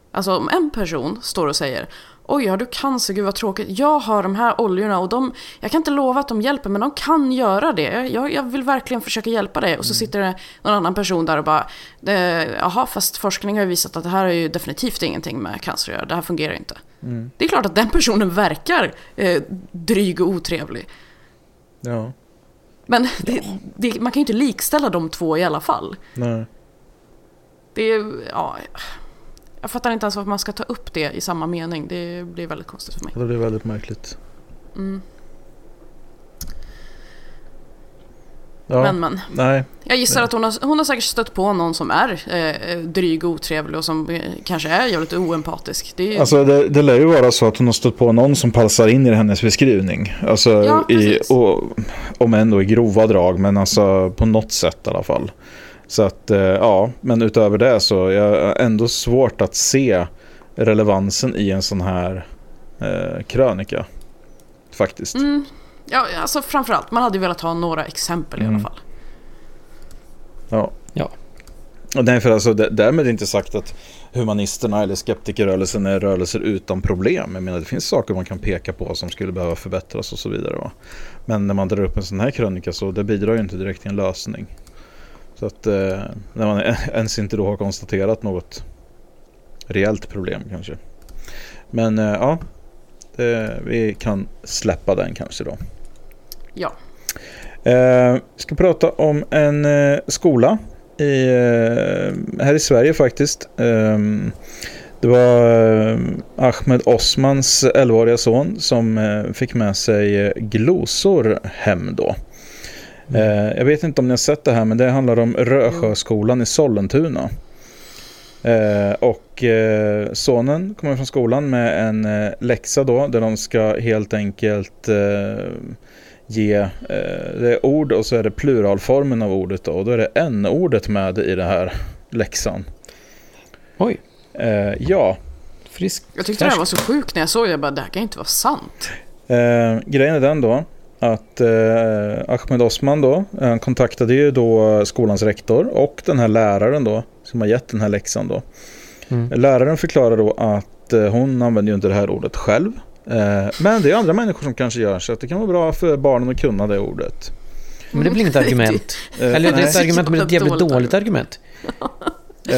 Alltså om en person står och säger Oj, har du cancer? Gud vad tråkigt. Jag har de här oljorna och de, jag kan inte lova att de hjälper men de kan göra det. Jag, jag vill verkligen försöka hjälpa dig. Och så sitter det någon annan person där och bara "Eh, Jaha, fast forskning har ju visat att det här är ju definitivt ingenting med cancer att göra. Det här fungerar inte. Det är klart att den personen verkar eh, dryg och otrevlig. Ja, Men det, det, man kan ju inte likställa de två i alla fall. nej. Det är, ja, jag fattar inte ens varför man ska ta upp det i samma mening. Det blir väldigt konstigt för mig. Det är väldigt märkligt. Mm. Ja, Men men, nej. jag gissar att hon har, hon har säkert stött på någon som är eh, dryg och otrevlig och som eh, kanske är jävligt oempatisk. Det är, Alltså det, det lär ju vara så att hon har stött på någon som passar in i hennes beskrivning. Alltså Ja, i, och, om ändå i grova drag, men alltså på något sätt i alla fall. Så att, eh, ja, men utöver det så jag har ändå svårt att se relevansen i en sån här eh, krönika. Faktiskt. mm, ja, alltså framförallt, man hade ju velat ha några exempel i alla Mm. fall. Ja. Ja. Och nej, för alltså, därmed inte sagt att humanisterna eller skeptikerrörelsen är rörelser utan problem. Jag menar, det finns saker man kan peka på som skulle behöva förbättras och så vidare. Va? Men när man drar upp en sån här krönika så det bidrar ju inte direkt till en lösning. Så att eh, när man [LAUGHS] ens inte då har konstaterat något reellt problem kanske. Men eh, ja, eh, vi kan släppa den kanske då. Ja. Eh, ska prata om en eh, skola i, eh, här i Sverige faktiskt. Eh, det var eh, Ahmed Osmans 11-åriga son som fick med sig glosor hem då. Eh, jag vet inte om ni har sett det här men det handlar om Rösjöskolan i Sollentuna. Eh, och eh, sonen kommer från skolan med en eh, läxa då där de ska helt enkelt eh, ge eh, det är ord och så är det pluralformen av ordet då, och då är det n-ordet med i det här läxan. Oj, Eh, ja, frisk. Jag tyckte det här var så sjukt när jag såg det. Jag bara, det här kan inte vara sant. Eh, grejen är den då att eh, Ahmed Osman då, han kontaktade ju då skolans rektor och den här läraren då som har gett den här läxan då. Mm. Läraren förklarar då att eh, hon använder ju inte det här ordet själv. Eh, men det är andra människor som kanske gör så att det kan vara bra för barnen att kunna det ordet. Men det blir inget argument. Eh, [LAUGHS] Eller det är ett argument, men det är ett jävligt dåligt argument. Eh,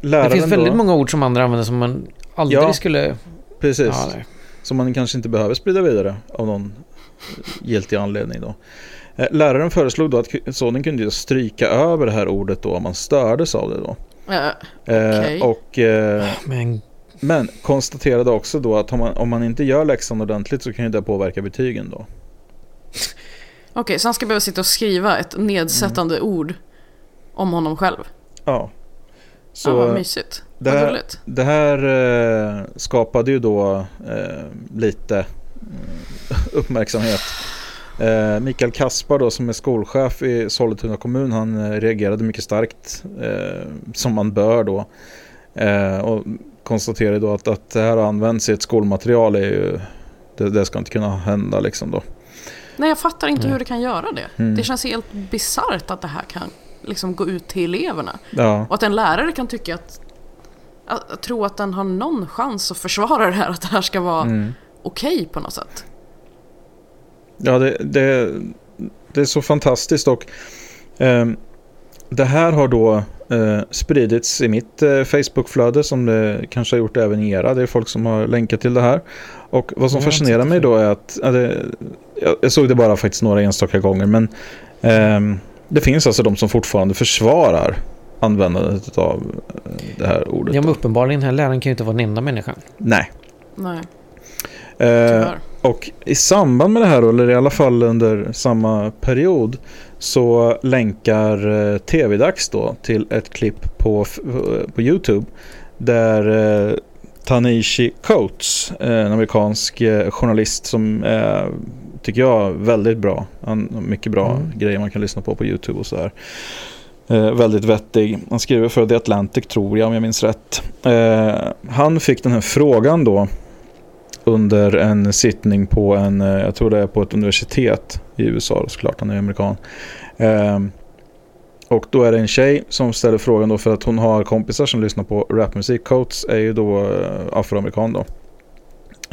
Det finns väldigt då, många ord som andra använder som man aldrig Ja, skulle... Precis. Ja. Som man kanske inte behöver sprida vidare av någon giltig anledning då. Eh, Läraren föreslog då att sonen kunde ju stryka över det här ordet då om man stördes av det då. Eh, Eh, Okej. och, eh, Men men konstaterade också då att om man, om man inte gör läxan ordentligt så kan ju det påverka betygen då. Okej, så han ska behöva sitta och skriva ett nedsättande Mm. ord om honom själv. Ja. Så, ja, vad Så mysigt. det Vad här, det här eh, skapade ju då eh, lite uppmärksamhet. Eh, Mikael Kaspar då som är skolchef i Sollentuna kommun han eh, reagerade mycket starkt eh, som man bör då. Eh, och konstaterade då att, att det här används i ett skolmaterial är ju det, det ska inte kunna hända liksom då. Nej, jag fattar inte Nej. hur det kan göra det. Mm. Det känns helt bisarrt att det här kan liksom gå ut till eleverna. Ja, Och att en lärare kan tycka att... att, att tro att den har någon chans att försvara det här, att det här ska vara mm. okej på något sätt. Ja, det, det, det är så fantastiskt och ehm, det här har då eh, spridits i mitt eh, Facebookflöde som det kanske har gjort även i era. Det är folk som har länkat till det här. Och vad som fascinerar mig då är att, ja, det, jag, jag såg det bara faktiskt några enstaka gånger, men ehm, det finns alltså de som fortfarande försvarar användandet av eh, det här ordet. ja, men uppenbarligen, den här läraren kan ju inte vara den enda människan. Nej. Nej, Eh, tyvärr. Och i samband med det här, eller i alla fall under samma period, så länkar eh, TV-dags då till ett klipp på, f- på YouTube där eh, Tanishi Coates, eh, en amerikansk eh, journalist som är, tycker jag, väldigt bra. Han har mycket bra Mm. grejer man kan lyssna på på YouTube och så här. Eh, väldigt vettig. Han skriver för The Atlantic tror jag om jag minns rätt. Eh, han fick den här frågan då under en sittning på en, eh, jag tror det är på ett universitet i USA då, såklart, han är amerikan. Eh, och då är det en tjej som ställer frågan då för att hon har kompisar som lyssnar på rapmusik. Coates är ju då eh, afroamerikan då.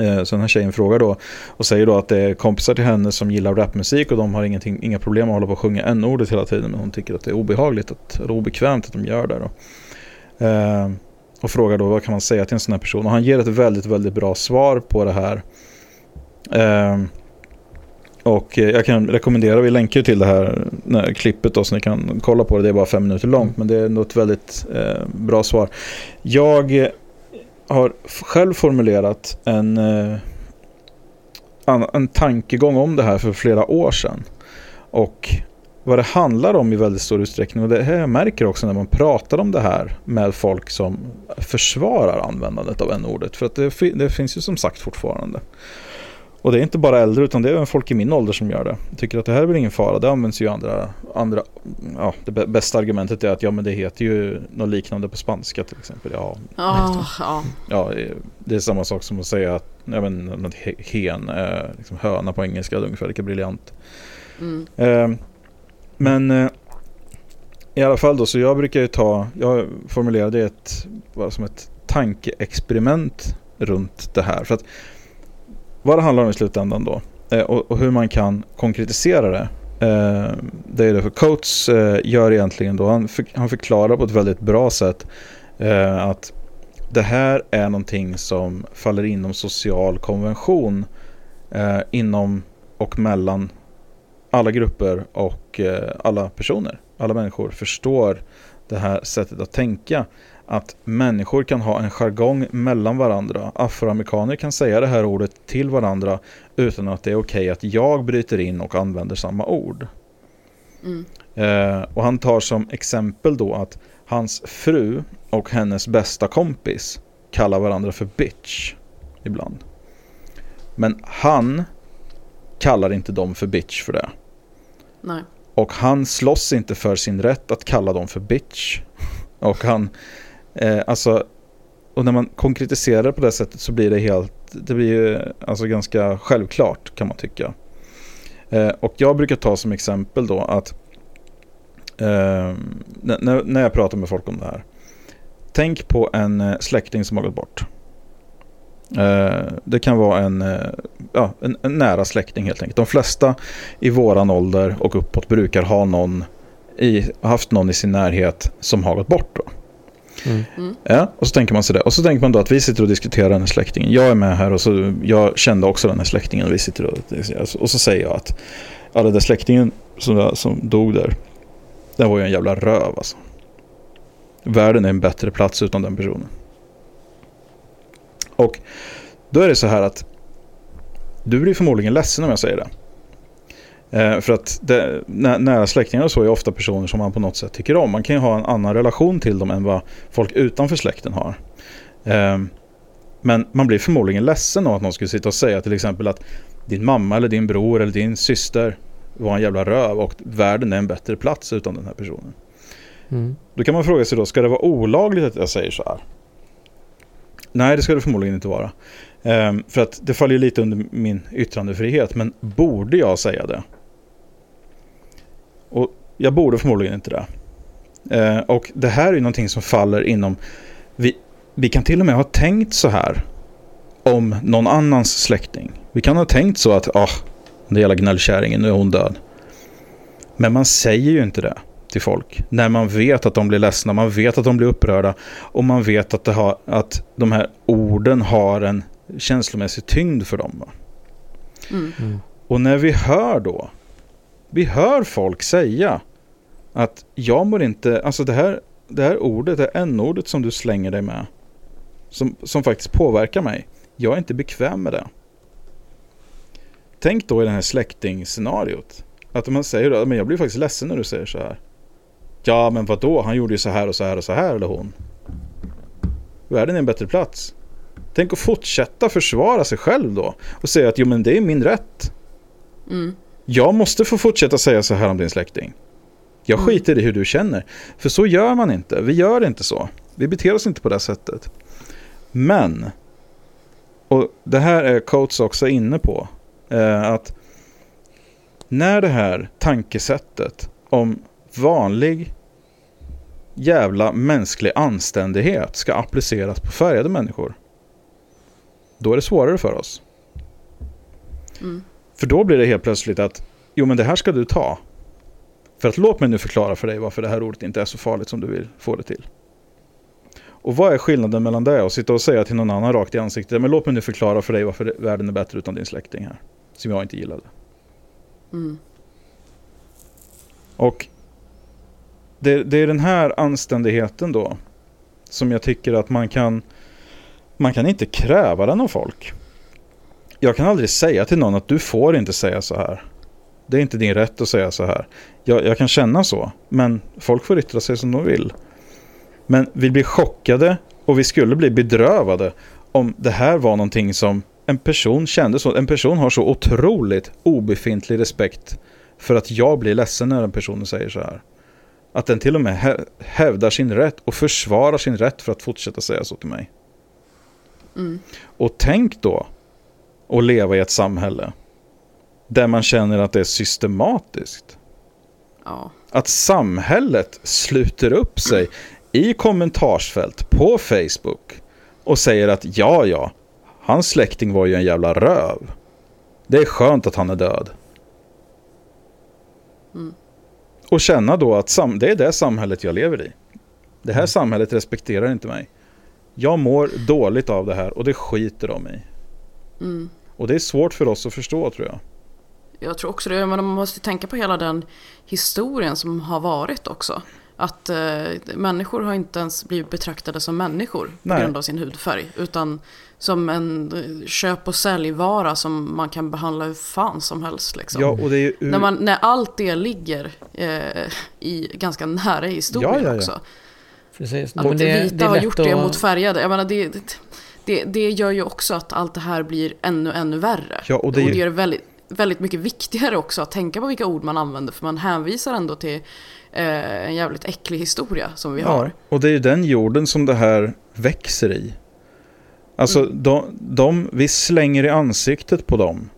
Eh, Så den här tjejen frågar då och säger då att det är kompisar till henne som gillar rapmusik och de har ingenting, inga problem att hålla på och sjunga n-ordet hela tiden men hon tycker att det är obehagligt, att, eller obekvämt att de gör det då. Eh, och frågar då vad kan man säga till en sån här person och han ger ett väldigt, väldigt bra svar på det här. Ehm, och eh, jag kan rekommendera, vi länkar till det här, här klippet då så ni kan kolla på det. Det är bara fem minuter långt men det är något väldigt eh, bra svar. Jag eh, har själv formulerat en, eh, an, en tankegång om det här för flera år sedan. Och vad det handlar om i väldigt stor utsträckning och det här jag märker också när man pratar om det här med folk som försvarar användandet av n-ordet. För att det, det finns ju som sagt fortfarande. Och det är inte bara äldre utan det är även folk i min ålder som gör det. Tycker att det här är väl ingen fara. Det används ju andra, andra ja, det bä- bästa argumentet är att ja men det heter ju något liknande på spanska till exempel. Ja, Ja, [LAUGHS] ja. ja det är samma sak som att säga att ja, men, hen, eh, liksom höna på engelska, det är ungefär lika briljant. Mm. Eh, men eh, i alla fall då, så jag brukar ju ta, jag formulerade ett, bara som ett tankeexperiment runt det här. För att vad det handlar om i slutändan då eh, och, och hur man kan konkretisera det. Eh, det är det för Coates eh, gör egentligen då, han, för, han förklarar på ett väldigt bra sätt eh, att det här är någonting som faller inom social konvention eh, inom och mellan alla grupper och eh, alla personer, alla människor förstår det här sättet att tänka. Att människor kan ha en jargong mellan varandra. Afroamerikaner kan säga det här ordet till varandra utan att det är okej att jag bryter in och använder samma ord. Mm. Eh, och han tar som exempel då att hans fru och hennes bästa kompis kallar varandra för bitch ibland. Men han kallar inte dem för bitch för det. Nej. Och han slåss inte för sin rätt att kalla dem för bitch. Och han, eh, alltså, och när man konkretiserar det på det sättet så blir det helt, det blir ju alltså ganska självklart kan man tycka. Eh, och jag brukar ta som exempel då att eh, när, när jag pratar med folk om det här. Tänk på en eh, släkting som har gått bort. Eh, det kan vara en, eh, ja, en, en, nära släkting helt enkelt. De flesta i våran ålder och uppåt brukar ha någon i, haft någon i sin närhet som har gått bort. Då. Mm. Mm. Ja, och så tänker man sig det. Och så tänker man då att vi sitter och diskuterar den här släktingen. Jag är med här och så, jag kände också den här släktingen. Vi sitter och, och så säger jag att ja, den där släktingen som, som dog där, den var ju en jävla röv alltså. Världen är en bättre plats utan den personen. Och då är det så här att du blir förmodligen ledsen om jag säger det. Eh, för att det, nä, nära släktingar och så är ofta personer som man på något sätt tycker om. Man kan ju ha en annan relation till dem än vad folk utanför släkten har. Eh, men man blir förmodligen ledsen av att någon skulle sitta och säga till exempel att din mamma eller din bror eller din syster var en jävla röv och världen är en bättre plats utan den här personen. Mm. Då kan man fråga sig då, ska det vara olagligt att jag säger så här? Nej, det ska det förmodligen inte vara. Um, för att det faller lite under min yttrandefrihet, men borde jag säga det? Och jag borde förmodligen inte det. Uh, och det här är ju någonting som faller inom... Vi, vi kan till och med ha tänkt så här om någon annans släkting. Vi kan ha tänkt så att, ah, den jävla gnällkärringen, nu är hon död. Men man säger ju inte det till folk. När man vet att de blir ledsna, man vet att de blir upprörda och man vet att, det har, att de här orden har en känslomässig tyngd för dem. Mm. Mm. Och när vi hör då, vi hör folk säga att jag mår inte, alltså det här, det här ordet, det n-ordet som du slänger dig med, som, som faktiskt påverkar mig, jag är inte bekväm med det. Tänk då i det här släktingscenariot. Att man säger men jag blir faktiskt ledsen när du säger så här. Ja, men vad då? Han gjorde ju så här och så här och så här, eller hon. Världen är en bättre plats. Tänk att fortsätta försvara sig själv då. Och säga att jo, men det är min rätt. Mm. Jag måste få fortsätta säga så här om din släkting. Jag mm. skiter i hur du känner. För så gör man inte. Vi gör inte så. Vi beter oss inte på det sättet. Men, och det här är Coates också inne på, eh, att när det här tankesättet om vanlig jävla mänsklig anständighet ska appliceras på färgade människor. Då är det svårare för oss. Mm. För då blir det helt plötsligt att jo men det här ska du ta. För att låt mig nu förklara för dig varför det här ordet inte är så farligt som du vill få det till. Och vad är skillnaden mellan det och sitta och säga till någon annan rakt i ansiktet men låt mig nu förklara för dig varför världen är bättre utan din släkting här. Som jag inte gillade. Mm. Och det, det, är den här anständigheten då som jag tycker att man kan man kan inte kräva den av folk. Jag kan aldrig säga till någon att du får inte säga så här. Det är inte din rätt att säga så här. Jag, jag kan känna så, men folk får yttra sig som de vill. Men vi blir chockade och vi skulle bli bedrövade om det här var någonting som en person kände så. En person har så otroligt obefintlig respekt för att jag blir ledsen när en person säger så här. Att den till och med hävdar sin rätt och försvarar sin rätt för att fortsätta säga så till mig. Mm. Och tänk då att leva i ett samhälle där man känner att det är systematiskt. Ja. Att samhället sluter upp sig i kommentarsfält på Facebook och säger att ja, ja, hans släkting var ju en jävla röv. Det är skönt att han är död. Mm. Och känna då att det är det samhället jag lever i. Det här mm. samhället respekterar inte mig. Jag mår dåligt av det här och det skiter de i. Mm. Och det är svårt för oss att förstå tror jag. Jag tror också det, men man måste tänka på hela den historien som har varit också. Att eh, människor har inte ens blivit betraktade som människor Nej. på grund av sin hudfärg. Utan som en köp och säljvara som man kan behandla hur fan som helst. Liksom. Ja, och det är ju när, man, när allt det ligger eh, i, ganska nära i historien Ja, ja, ja. också. Precis. Att Men det- vita det är har gjort det mot färgade. Jag menar, det, det, det, det gör ju också att allt det här blir ännu, ännu värre. Ja, och det är ju- gör det väldigt, väldigt mycket viktigare också att tänka på vilka ord man använder. För man hänvisar ändå till eh, en jävligt äcklig historia som vi Ja, har. och det är ju den jorden som det här växer i. Alltså, de, de, vi slänger i ansiktet på dem.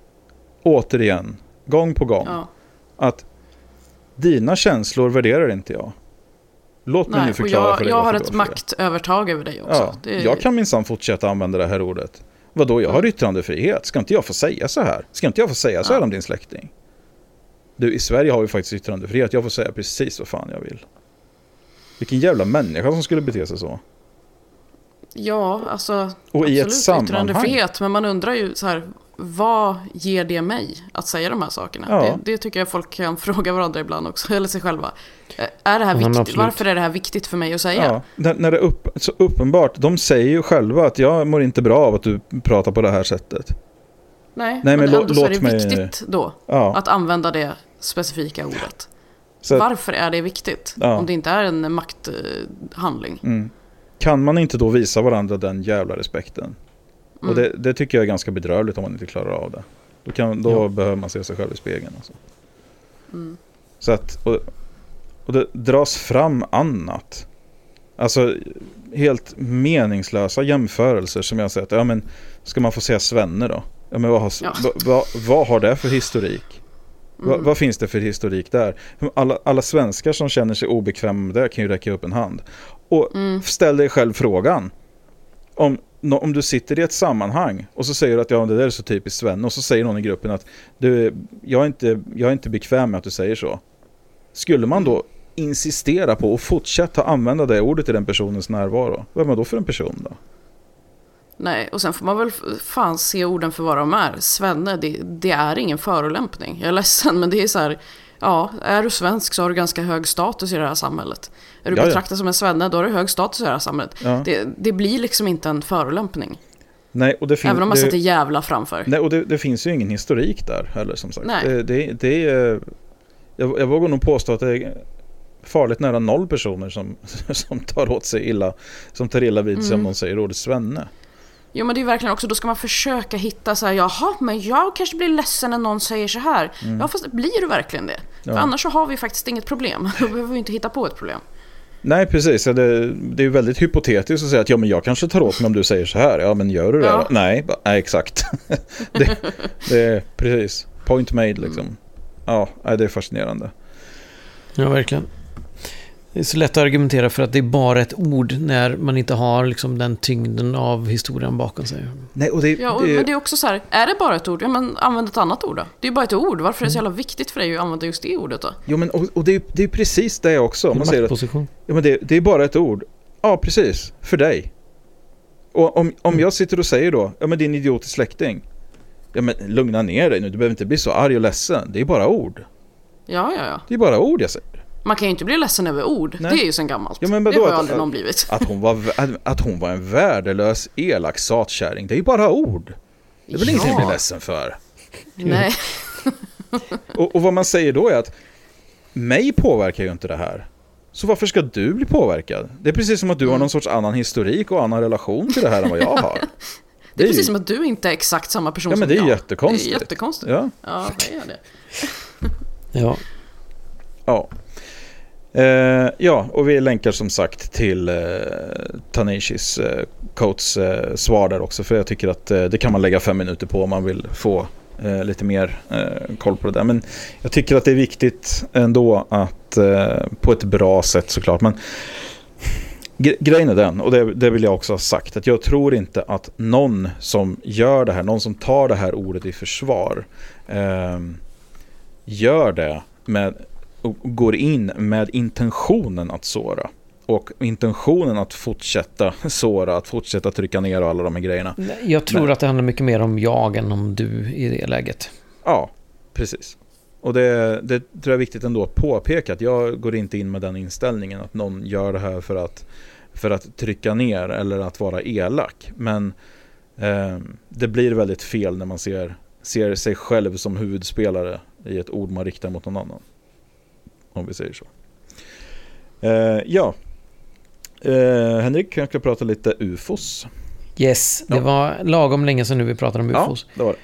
Återigen, gång på gång. Ja. Att dina känslor värderar inte jag. Låt mig nu Nej, förklara jag, för dig jag har ett maktövertag över dig också. Ja, är- Jag kan minsann fortsätta använda det här ordet. Vadå, jag har Mm. yttrandefrihet. Ska inte jag få säga så här? Ska inte jag få säga så här Ja. om din släkting? Du, i Sverige har vi faktiskt yttrandefrihet. Jag får säga precis vad fan jag vill. Vilken jävla människa som skulle bete sig så. Ja, alltså Och i ett absolut sammanhang. yttrandefrihet. Men man undrar ju så här, vad ger det mig att säga de här sakerna? Ja. Det, det tycker jag folk kan [LAUGHS] fråga varandra ibland också, eller sig själva. Eh, Är det här Ja, viktigt? absolut. Varför är det här viktigt för mig att säga? Ja, när, när det är upp, så uppenbart. De säger ju själva att jag mår inte bra av att du pratar på det här sättet. Nej, Nej, men, men ändå så är det låt mig- viktigt då Ja, att använda det specifika ordet. så att, Varför är det viktigt? Ja. Om det inte är en makthandling. mm. Kan man inte då visa varandra den jävla respekten? Och Mm. det, det tycker jag är ganska bedrövligt om man inte klarar av det. Då, kan, då Ja. behöver man se sig själv i spegeln. Alltså. Mm. Så att, och, och det dras fram annat. Alltså helt meningslösa jämförelser som jag har sett. Ja men, ska man få säga svenne då? Ja men vad har, Ja. vad, vad, vad har det för historik? Va, Mm. vad finns det för historik där? Alla, alla svenskar som känner sig obekväma med det kan ju räcka upp en hand. Och Mm. ställ dig själv frågan. Om, om du sitter i ett sammanhang och så säger du att ja, det där är så typiskt Sven och så säger någon i gruppen att du, jag, är inte, jag är inte bekväm med att du säger så. Skulle man då insistera på att fortsätta använda det ordet i den personens närvaro? Vem är då för en person då? Nej, och sen får man väl fan se orden för vad de är. Svenne, det, det är ingen förolämpning. Jag är ledsen, men det är så här... Ja, är du svensk så har du ganska hög status i det här samhället. Är du Ja, ja. betraktad som en svenne, då har du hög status i det här samhället. Ja. Det, det blir liksom inte en förolämpning. Nej, och det, fin- Även om man det, sätter jävla framför. nej, och det, det finns ju ingen historik där heller som sagt. Nej. Det, det, är, jag, jag vågar nog påstå att det är farligt nära noll personer som, [LAUGHS] som tar åt sig illa, som tar illa vid sig om Mm. någon säger ordet svenne. Jo men det är verkligen också, då ska man försöka hitta så här, jaha, men jag kanske blir ledsen när någon säger så här. Ja, fast blir du verkligen det? För Ja. annars så har vi faktiskt inget problem. [LAUGHS] Då behöver vi inte hitta på ett problem. Nej, precis. Ja, Det, det är väldigt hypotetiskt att säga att ja, men jag kanske tar åt mig om du säger så här. Ja, men gör du det? Ja. Nej, nej, exakt. [LAUGHS] det, det är precis. Point made liksom. Ja, nej, det är fascinerande. Ja, verkligen. Det är så lätt att argumentera för att det är bara ett ord när man inte har liksom den tyngden av historien bakom sig. Nej, och det, Ja, och, det, men det är också så här, är det bara ett ord? Ja, men använd ett annat ord då. Det är ju bara ett ord. Varför är det så jävla viktigt för dig att använda just det ordet då? jo, men, och, och det, är, det är precis det också. Om man säger att ja, men det, det är bara ett ord. Ja, precis. För dig. Och om, om jag sitter och säger då, ja men din idiot är släkting. Ja men lugna ner dig nu, du behöver inte bli så arg och ledsen. Det är bara ord. Ja, ja, ja. Det är bara ord jag säger. Man kan ju inte bli ledsen över ord. Nej. Det är ju sen gammalt. Ja, men det har ju aldrig någon blivit. Att hon, var, att, hon var en värdelös, elak satkärring, det är ju bara ord. Det är väl ingenting att bli ledsen för. Nej. [LAUGHS] Och, och vad man säger då är att mig påverkar ju inte det här. Så varför ska du bli påverkad? Det är precis som att du har någon sorts annan historik och annan relation till det här än vad jag [LAUGHS] har. Det är ju- precis som att du inte är exakt samma person Ja, men som det är jag. jättekonstigt. Det är jättekonstigt. Ja, Ja, det är det. Ja. ja. Eh, ja, och vi länkar som sagt till eh, Tanishis eh, coats eh, svar där också. För jag tycker att eh, det kan man lägga fem minuter på om man vill få eh, lite mer eh, koll på det där. Men jag tycker att det är viktigt ändå att eh, på ett bra sätt såklart. Men grejen är den, och det, det vill jag också ha sagt, att jag tror inte att någon som gör det här, någon som tar det här ordet i försvar, eh, gör det med och går in med intentionen att såra. Och intentionen att fortsätta [LAUGHS] såra, att fortsätta trycka ner och alla de här grejerna. Jag tror Nej. att det handlar mycket mer om jag än om du i det läget. Ja, precis. Och det, det tror jag är viktigt ändå att påpeka att jag går inte in med den inställningen att någon gör det här för att, för att trycka ner eller att vara elak. Men eh, det blir väldigt fel när man ser, ser sig själv som huvudspelare i ett ord man riktar mot någon annan. Om vi säger så. Eh, ja, eh, Henrik, jag ska prata lite UFOs. Yes, det Ja. var lagom länge sedan nu vi pratade om UFOs. Ja, det var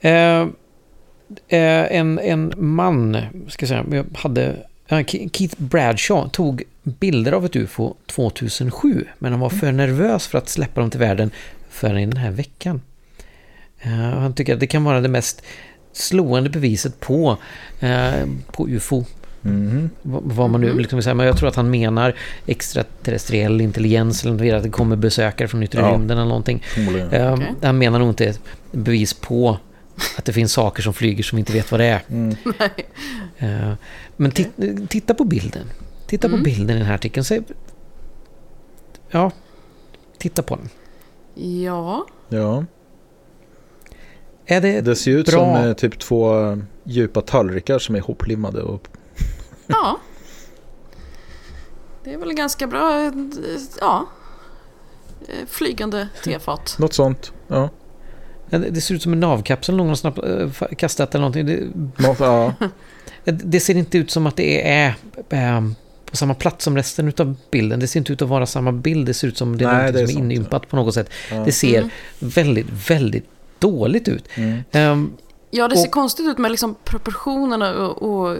det. Eh, eh, en, en man, ska jag säga, jag hade, Ke- Keith Bradshaw tog bilder av ett UFO 2007, men han var för nervös för att släppa dem till världen förrän i den här veckan. Eh, han tycker att det kan vara det mest slående beviset på, eh, på UFO. Mhm. Vad man nu liksom vill säga, men jag tror att han menar extraterrestriell intelligens eller att det kommer besökare från yttre Ja. rymden eller någonting. Förmodligen. Eh, Okej. Han menar nog inte ett bevis på att det finns saker som flyger som vi inte vet vad det är. Mm. [LAUGHS] Eh, Men ti- titta på bilden. Titta på Mm. bilden i den här artikeln. Säg, ja, titta på den. Ja, Ja. Är det... Det ser ut Bra. som eh, typ två eh, djupa tallrikar som är ihoplimmade. Och, ja. Det är väl ganska bra, eh, ja. Eh, Flygande tefat. något sånt. Ja. Det ser ut som en navkapsel någon har eh, kastat eller någonting. Det, Något, ja. det ser inte ut som att det är på samma plats som resten av bilden. Det ser inte ut att vara samma bild. Det ser ut som det är Nej, det är som är inympat på något sätt. Ja. Det ser Mm. väldigt, väldigt dåligt ut. Mm. Ehm, Ja, det ser Och- konstigt ut med liksom proportionerna och, och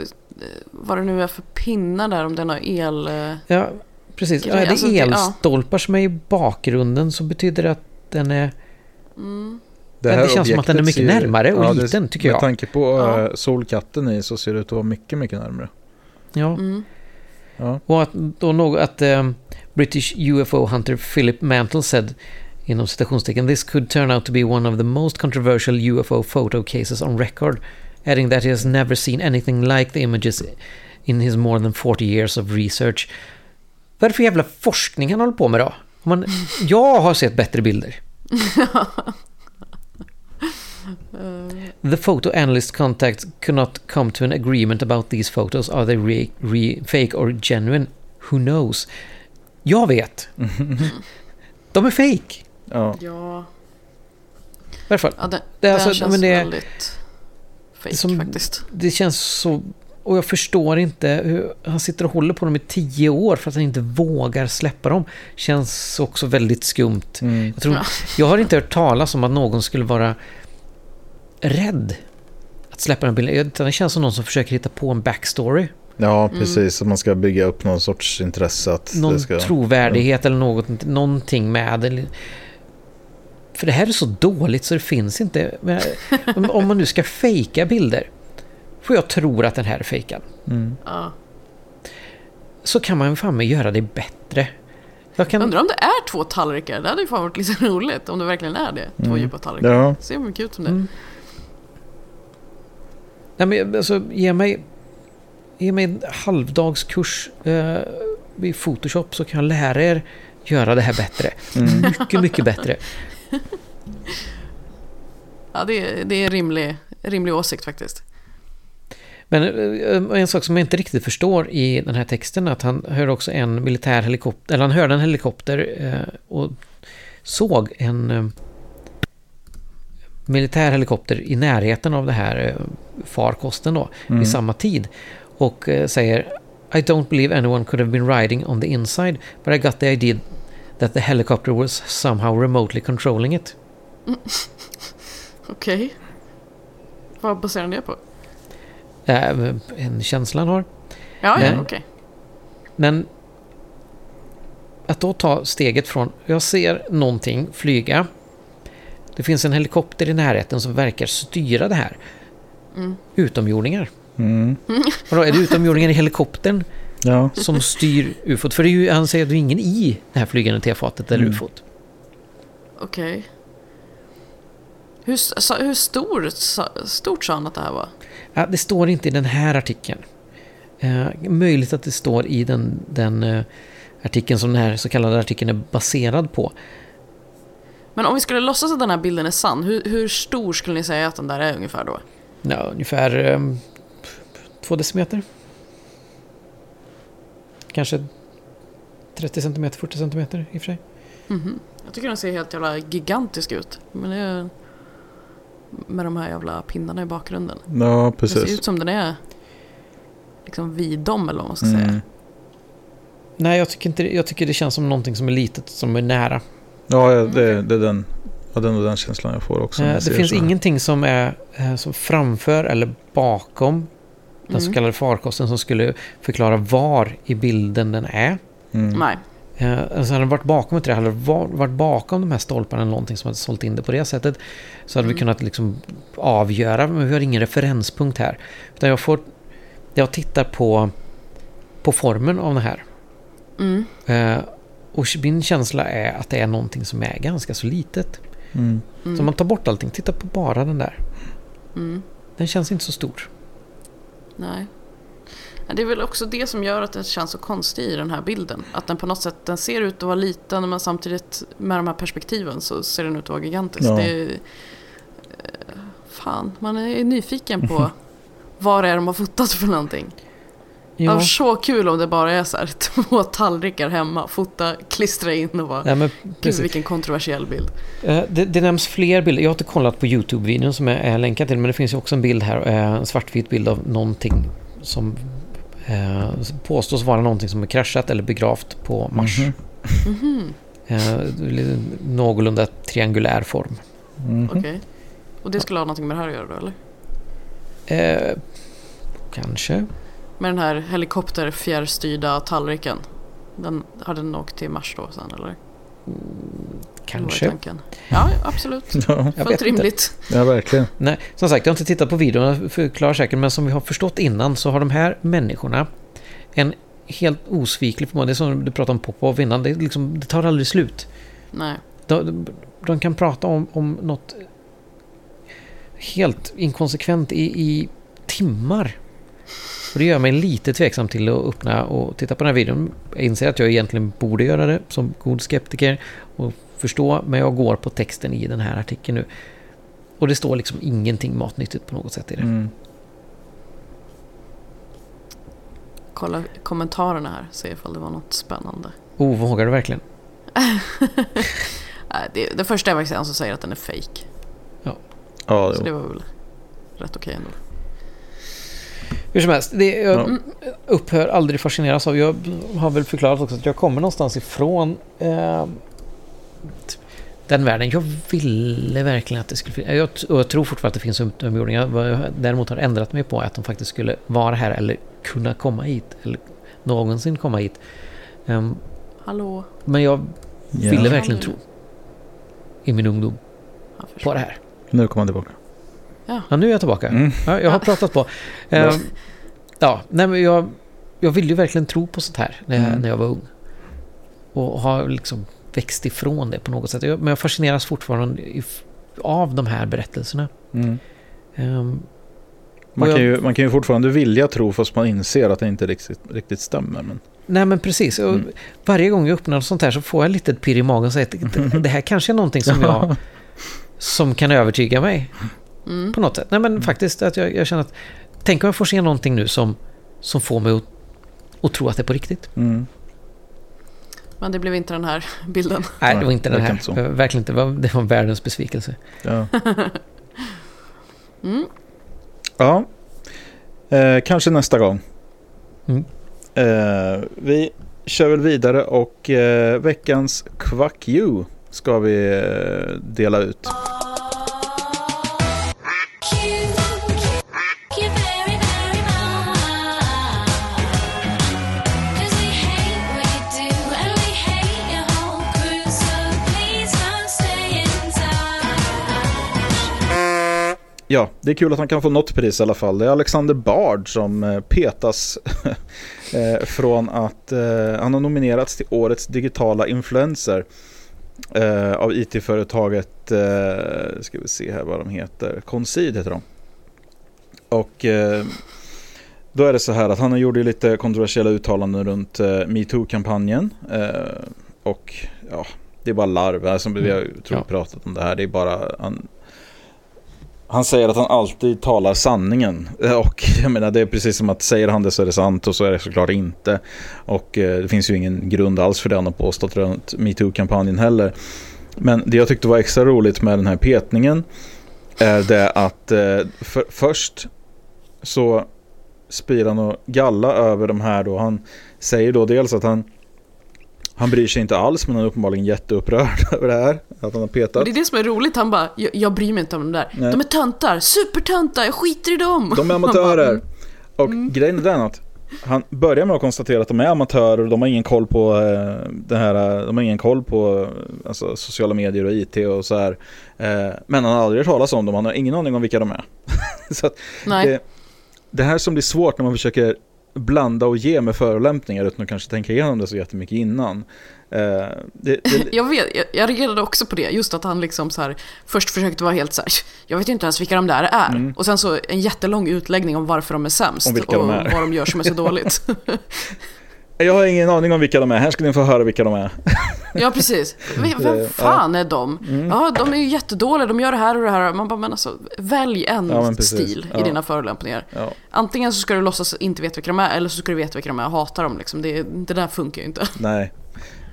vad det nu är för pinnar där, om det är någon el... eh, Ja, precis. Ja, Grej, är det alltså, det- ja. elstolpar som är i bakgrunden så betyder det att den är... Mm. Det här känns som att den är mycket ser- närmare och det- liten, tycker jag. Med tanke på Ja. eh, solkatten i så ser det ut att vara mycket, mycket närmare. Ja. Mm. Ja. Och att då något att ehm, British UFO hunter Philip Mantle said inom citationstecken this could turn out to be one of the most controversial UFO photo cases on record adding that he has never seen anything like the images in his more than 40 years of research. Vad är det för jävla forskning han håller på med då? Man, [LAUGHS] jag har sett bättre bilder. The photo analyst contacts could not come to an agreement about these photos. Are they re, re, fake or genuine? Who knows? Jag vet. [LAUGHS] De är fake. Ja. Ja, I alla fall. ja det, Det är det alltså- känns men det väldigt fake som- faktiskt. Det känns så... Och jag förstår inte hur han sitter och håller på dem i tio år för att han inte vågar släppa dem. Känns också väldigt skumt. Mm. Jag, tror, jag har inte hört talas om att någon skulle vara rädd att släppa den bilden. Utan Det känns som någon som försöker hitta på en backstory. ja, precis. Så man ska bygga upp någon sorts intresse att någon det ska... trovärdighet eller något, någonting med. För det här är så dåligt så det finns inte. Men, om, om man nu ska fejka bilder, för jag tror att den här är fejkad, Mm. Ja. så kan man ju fan med göra det bättre. Jag kan, Undrar om det är två tallrikar. Det hade ju fan varit lite [LAUGHS] roligt om det verkligen är det. Två Mm. djupa tallrikar. Ja, Ser mycket ut som det. Mm. nej, men, alltså, ge mig, ge mig en halvdagskurs eh, i Photoshop så kan jag lära er göra det här bättre. Mm. Mycket, mycket bättre. [LAUGHS] [LAUGHS] Ja, det är, det är en rimlig, rimlig åsikt faktiskt. Men eh, en sak som jag inte riktigt förstår i den här texten är att han hör också en militär helikopter, eller han hörde en helikopter eh, och såg en eh, militär helikopter i närheten av det här farkosten då, Mm. vid samma tid. Och säger I don't believe anyone could have been riding on the inside, but I got the idea that the helicopter was somehow remotely controlling it. Okej. Vad baserar ni det på? Eh, en känsla han har. Ja, ja, okej. Men att då ta steget från, jag ser någonting flyga. Det finns en helikopter i närheten som verkar styra det här. Mm. Utomjordingar. Mm. Och då är det utomjordingar i helikoptern Ja. som styr ufot? För det är ju, han säger att det är ingen i det här flygande tefatet eller Mm. ufot. Okej. Hur, sa, hur stor, sa, stort sa han att det här var? Ja, det står inte i den här artikeln. Eh, möjligt att det står i den, den eh, artikeln som den här så kallade artikeln är baserad på. Men om vi skulle låtsas att den här bilden är sann, hur, hur stor skulle ni säga att den där är ungefär då? Ja, ungefär um, två decimeter. Kanske 30 centimeter, 40 centimeter i och för sig. Mhm. Jag tycker den ser helt jävla gigantisk ut. Men det är med de här jävla pinnarna i bakgrunden. Ja, Det ser precis. ut som den är liksom vid dem eller vad man ska Mm. säga. Nej, jag tycker, inte, jag tycker det känns som någonting som är litet som är nära. Ja, det, det är den, ja, den och den känslan jag får också. det finns ingenting som är eh, som framför eller bakom den så Mm. kallade farkosten som skulle förklara var i bilden den är. Mm. Nej. Eh, alltså hade den varit bakom ett träd, hade varit bakom de här stolparna eller någonting som hade sålt in det på det sättet så hade vi Mm. kunnat liksom avgöra, men vi har ingen referenspunkt här. Utan jag får, jag tittar på, på formen av det här. Mm. Eh, och min känsla är att det är någonting som är ganska så litet. Mm. Mm. Så man tar bort allting, titta på bara den där. Mm. Den känns inte så stor. Nej. Det är väl också det som gör att det känns så konstigt i den här bilden. Att den på något sätt den ser ut att vara liten men samtidigt med de här perspektiven så ser den ut att vara gigantisk. Ja. Det är, eh, fan, man är nyfiken på [LAUGHS] vad det är de har fotat för någonting. Det Ja, var så kul om det bara är så här [LAUGHS] två tallrikar hemma, fota, klistra in och bara nej, men Gud vilken kontroversiell bild. Eh, Det, det nämns fler bilder. Jag har inte kollat på YouTube-videon som jag är länkad till, men det finns ju också en bild här, eh, en svartvit bild av någonting som eh, påstås vara någonting som är kraschat eller begravt på Mars. Mhm. Mhm, [LAUGHS] Eh, någorlunda triangulär form. Mhm. Okej. Och det skulle ha någonting med det här att göra då eller? Eh, kanske. Med den här helikopterfjärrstyrda tallriken. Den, har den åkt till Mars då sen eller? Är Kanske. tanken? Ja, absolut. [LAUGHS] Ja, Fullt inte. rimligt. ja, verkligen. Nej, som sagt, jag har inte tittat på videon, förklarar säkert, men som vi har förstått innan så har de här människorna en helt osviklig förmåga. Det är som du pratade om Popov innan, det, liksom, det tar aldrig slut. Nej. De, de kan prata om, om något helt inkonsekvent i, i timmar. Och det gör mig lite tveksam till att öppna och titta på den här videon. Jag inser att jag egentligen borde göra det som god skeptiker och förstå, men jag går på texten i den här artikeln nu. Och det står liksom ingenting matnyttigt på något sätt i det. Mm. Kolla kommentarerna här, se ifall det var något spännande. Oh, vågar du verkligen? [LAUGHS] Det, det första är faktiskt en som säger att den är fake. Ja, Så jo. det var väl rätt okej ändå. Hur som helst, det, jag Ja. upphör aldrig fascineras av. Jag har väl förklarat också att jag kommer någonstans ifrån eh, den världen. Jag ville verkligen att det skulle finnas. Jag, och jag tror fortfarande att det finns utomjordingar. Vad jag däremot har ändrat mig på är att de faktiskt skulle vara här eller kunna komma hit. Eller någonsin komma hit. Ehm, Hallå? men jag Ja. ville verkligen tro i min ungdom på det här. Nu kommer han tillbaka. Ja, nu är jag tillbaka. Mm. Ja, jag har pratat på. Ehm, ja, nej men jag, jag vill ju verkligen tro på sånt här när jag, Mm. när jag var ung. Och har liksom växt ifrån det på något sätt. Jag, men jag fascineras fortfarande av de här berättelserna. Mm. Ehm, Man, kan jag- ju, man kan ju fortfarande vilja tro fast man inser att det inte riktigt, riktigt stämmer. Men, nej men precis. Mm. Varje gång jag öppnar något sånt här så får jag lite pirr i magen och säger att det, det här kanske är någonting som jag [LAUGHS] som kan övertyga mig Mm. på något sätt. Nej men faktiskt att jag, jag känner att tänk om jag får se någonting nu som, som får mig att, att tro att det är på riktigt. mm. Men det blev inte den här bilden. Nej, det var inte den här. inte Verkligen inte. Det var, det var världens besvikelse. Ja. [LAUGHS] Mm. ja. Eh, kanske nästa gång. Mm. Eh, vi kör väl vidare och eh, veckans Quack You ska vi eh, dela ut. Ja, det är kul att han kan få något pris i alla fall. Det är Alexander Bard som eh, petas [LAUGHS] eh, från att eh, han har nominerats till årets digitala influencer av it-företaget, ska vi se här vad de heter, Concid heter de. Och Då är det så här att han gjorde lite kontroversiella uttalanden runt metoo-kampanjen. Och ja, det är bara larv. Alltså, vi har tror, Ja. pratat om det här. Det är bara... Han, säger att han alltid talar sanningen. Eh, och jag menar det är precis som att säger han det så är det sant och så är det såklart inte. Och eh, det finns ju ingen grund alls för det han har påstått runt metoo-kampanjen heller. Men det jag tyckte var extra roligt med den här petningen är det att eh, för, först så spyr han och galla över de här då. Han säger då dels att han han bryr sig inte alls men han är uppenbarligen jätteupprörd [LAUGHS] över det här. Att han har petat. Det är det som är roligt, han bara, jag, jag bryr mig inte om de där. Nej. De är töntar, supertöntar, jag skiter i dem. De är [LAUGHS] Man bara, amatörer. mm. Och grejen är den att han börjar med att konstatera att de är amatörer och de har ingen koll på eh, det här, eh, de har ingen koll på eh, alltså, sociala medier och IT och så här. Men han har aldrig hört talas om dem, han har ingen aning om vilka de är. [LAUGHS] så att Nej. det, det här som blir svårt när man försöker blanda och ge med förolämpningar utan att kanske tänka igenom det så jättemycket innan. Eh, det, [LAUGHS] det, Jag vet, jag, jag reagerade också på det, just att han liksom så här, först försökte vara helt så här, jag vet inte ens vilka de där är. Och sen så en jättelång utläggning om varför de är sämst Mm. Och de är. vad de gör som är så dåligt. [LAUGHS] jag har ingen aning om vilka de är, här ska ni få höra vilka de är. ja, precis. [LAUGHS] Vem, vem fan är de? Mm. Ja, de är ju jättedåliga, de gör det här och det här. Man bara, men alltså, välj en Ja, stil Ja. i dina förolämpningar. Ja. Antingen så ska du låtsas inte veta vilka de är, eller så ska du veta vilka de är och hata dem. Liksom. Det, det där funkar ju inte. Nej.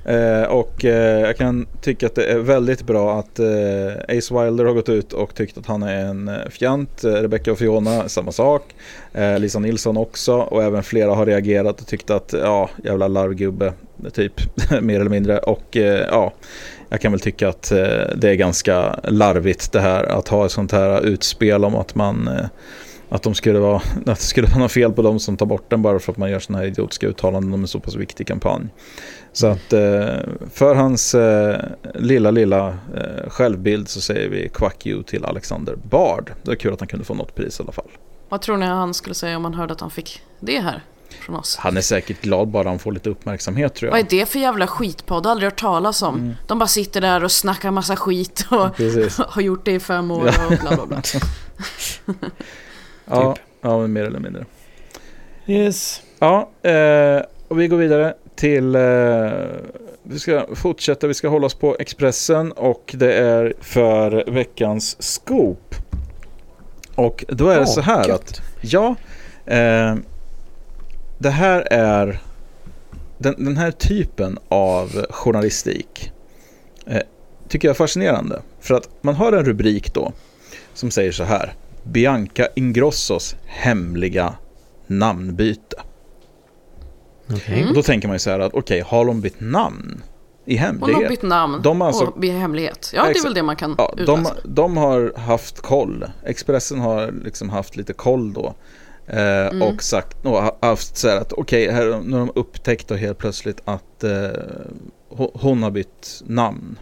Eh, och eh, jag kan tycka att det är väldigt bra att eh, Ace Wilder har gått ut och tyckt att han är en eh, fjant. Eh, Rebecca och Fiona, samma sak. Eh, Lisa Nilsson också. Och även flera har reagerat och tyckt att ja, jävla larvgubbe, typ, [LAUGHS] mer eller mindre. Och eh, ja, jag kan väl tycka att eh, det är ganska larvigt det här att ha ett sånt här utspel om att man eh, att, de skulle vara, [LAUGHS] att det skulle vara något fel på dem som tar bort den bara för att man gör sådana här idiotiska uttalanden om en så pass viktig kampanj. Så att eh, för hans eh, lilla, lilla eh, självbild så säger vi quack you till Alexander Bard. Det är kul att han kunde få något pris i alla fall. Vad tror ni han skulle säga om han hörde att han fick det här från oss? Han är säkert glad bara han får lite uppmärksamhet tror Vad jag. är det för jävla skitpodd? Aldrig hört talas om. De bara sitter där och snackar massa skit och Mm. [LAUGHS] Har gjort det i fem år och bla bla bla. [LAUGHS] Ja, ja, men mer eller mindre. Yes. Ja, eh, och vi går vidare till... Eh, vi ska fortsätta, vi ska hålla oss på Expressen och det är för veckans scoop. Och då är det så här att, ja, eh, det här är den, den här typen av journalistik eh, tycker jag är fascinerande. För att man har en rubrik då som säger så här. Bianca Ingrossos hemliga namnbyte. Okej. Och då tänker man ju så här att okej, har de bytt namn i Hon hemlighet? har bytt namn De alltså- och i hemlighet. Ja, det är väl det man kan Ja, de, utläsa. de har haft koll. Expressen har liksom haft lite koll då. Eh, Mm. Och sagt, och ha- haft så här att okej, här, nu har de upptäckt då helt plötsligt att eh, hon, hon har bytt namn.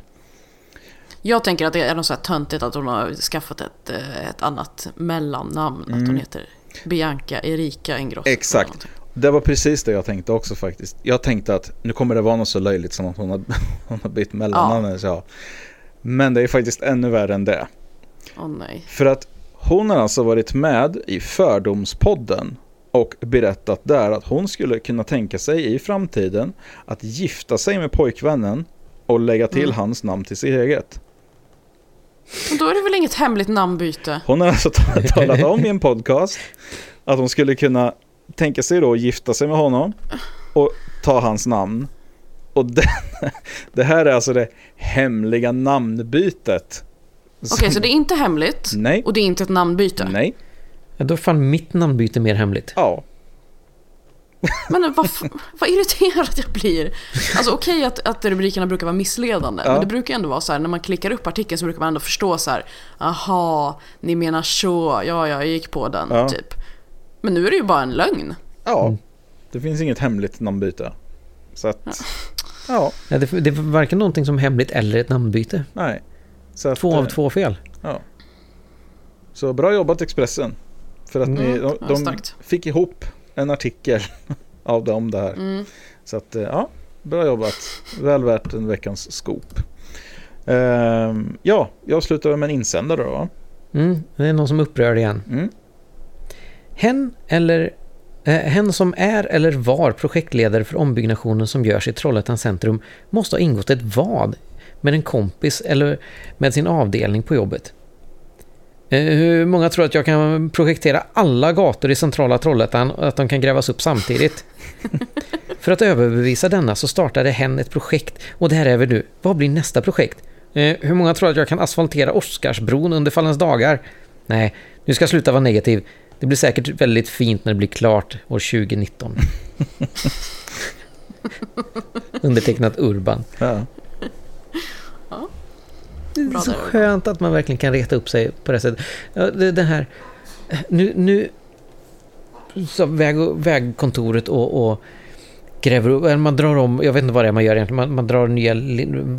Jag tänker att det är något så här töntigt att hon har skaffat ett, eh, ett annat mellannamn. Att hon heter Bianca Erika Ingrosso. Exakt. Det var precis det jag tänkte också faktiskt. Jag tänkte att nu kommer det vara något så löjligt som att hon har, [LAUGHS] hon har bytt mellannamn. Ja. Men det är faktiskt ännu värre än det. Åh nej. För att hon har alltså varit med i Fördomspodden och berättat där att hon skulle kunna tänka sig i framtiden att gifta sig med pojkvännen och lägga till Mm. hans namn till sitt eget. Men då är det väl inget hemligt namnbyte? Hon har alltså ta- [LAUGHS] talat om i en podcast att hon skulle kunna tänka sig då att gifta sig med honom och ta hans namn. Och den, [LAUGHS] det här är alltså det hemliga namnbytet. Okej, så det är inte hemligt Nej. och det är inte ett namnbyte? Nej. Ja, då fan mitt namnbyte mer hemligt. Ja. Men vad, vad irriterad jag blir. Alltså okej att, att rubrikerna brukar vara missledande, Ja. men det brukar ändå vara så här när man klickar upp artikeln så brukar man ändå förstå så här. Aha, ni menar så, ja, ja jag gick på den, Ja. typ. Men nu är det ju bara en lögn. Ja. Det finns inget hemligt namnbyte. Så att... Ja. Ja, det, det är varken någonting som hemligt eller ett namnbyte. Nej. Så att, Två av eh, två fel. Ja. Så bra jobbat Expressen. För att ni, Mm, de, ja, de starkt. fick ihop en artikel [LAUGHS] av det om det här. Mm. Så att, eh, ja, bra jobbat. Väl värt en veckans scoop. Ehm, ja, jag slutar med en insändare då. Mm, det är någon som upprör igen. Mm. Hen eller Eh, Hen som är eller var projektledare för ombyggnationen som görs i Trollhättan centrum måste ha ingått ett vad med en kompis eller med sin avdelning på jobbet. Eh, Hur många tror att jag kan projektera alla gator i centrala Trollhättan och att de kan grävas upp samtidigt? [LAUGHS] För att överbevisa denna så startade hen ett projekt och det här är vi nu. Vad blir nästa projekt? Eh, hur många tror att jag kan asfaltera Oscarsbron under fallens dagar? Nej, nu ska jag sluta vara negativ. Det blir säkert väldigt fint när det blir klart år 2019. Undertecknat Urban. Ja. Det är så skönt att man verkligen kan reta upp sig på det sättet. Ja, det, det här... Nu... nu så väg, vägkontoret och, och gräver upp, man drar om, jag vet inte vad det är man gör egentligen, man, man drar nya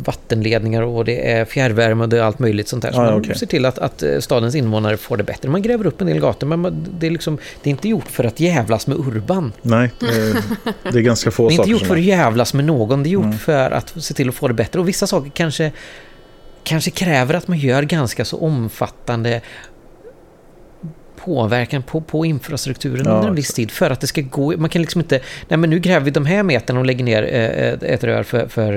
vattenledningar och det är fjärrvärme och det är allt möjligt sånt där. Så Ja, man okej. ser till att, att eh, stadens invånare får det bättre. Man gräver upp en del gator, men man, det, är liksom, det är inte gjort för att jävlas med Urban. Nej, det är, det är ganska få Det är inte saker gjort för att jävlas med någon, det är gjort Mm. för att se till att få det bättre. Och vissa saker kanske, kanske kräver att man gör ganska så omfattande påverkan på, på infrastrukturen Ja, under en viss tid för att det ska gå. Man kan liksom inte, nej men nu gräver vi de här meterna och lägger ner eh, ett rör för, för,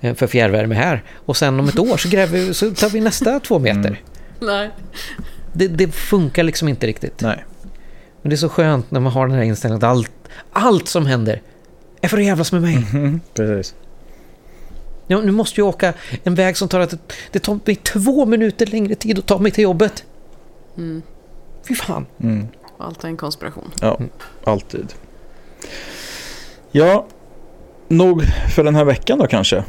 eh, för fjärrvärme här. Och sen om ett år så, gräver vi, så tar vi nästa två meter. Mm. Nej. Det, det funkar liksom inte riktigt. Nej. Men det är så skönt när man har den här inställningen att allt, allt som händer är för att jävlas med mig. Mhm, Precis. Ja, nu måste jag åka en väg som tar att det tar mig två minuter längre tid att ta mig till jobbet. Mm. Fy fan. Mm. Allt är en konspiration. Ja, alltid. Ja, nog för den här veckan då kanske.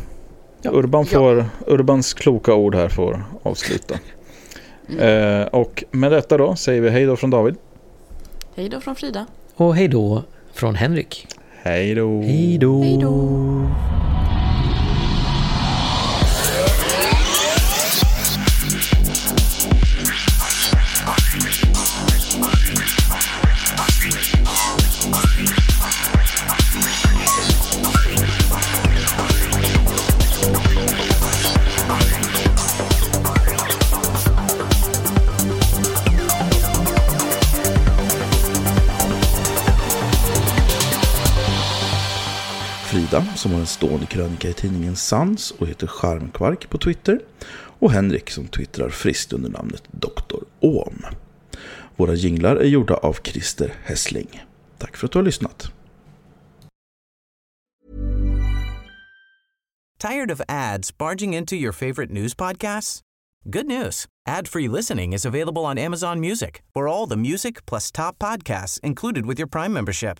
Ja. Urban Ja. får, Urbans kloka ord här får avsluta. Eh, och med detta då säger vi hej då från David. Hej då från Frida. Och hej då från Henrik. Hej då. Hej då. Hej då. Frida som har en stående krönika i tidningen Sans och heter Charmkvark på Twitter. Och Henrik som twittrar friskt under namnet Dr. Ohm. Våra jinglar är gjorda av Christer Hessling. Tack för att du har lyssnat. Tired of ads barging into your favorite news podcasts? Good news. Ad-free listening is available on Amazon Music for all the music plus top podcasts included with your Prime membership.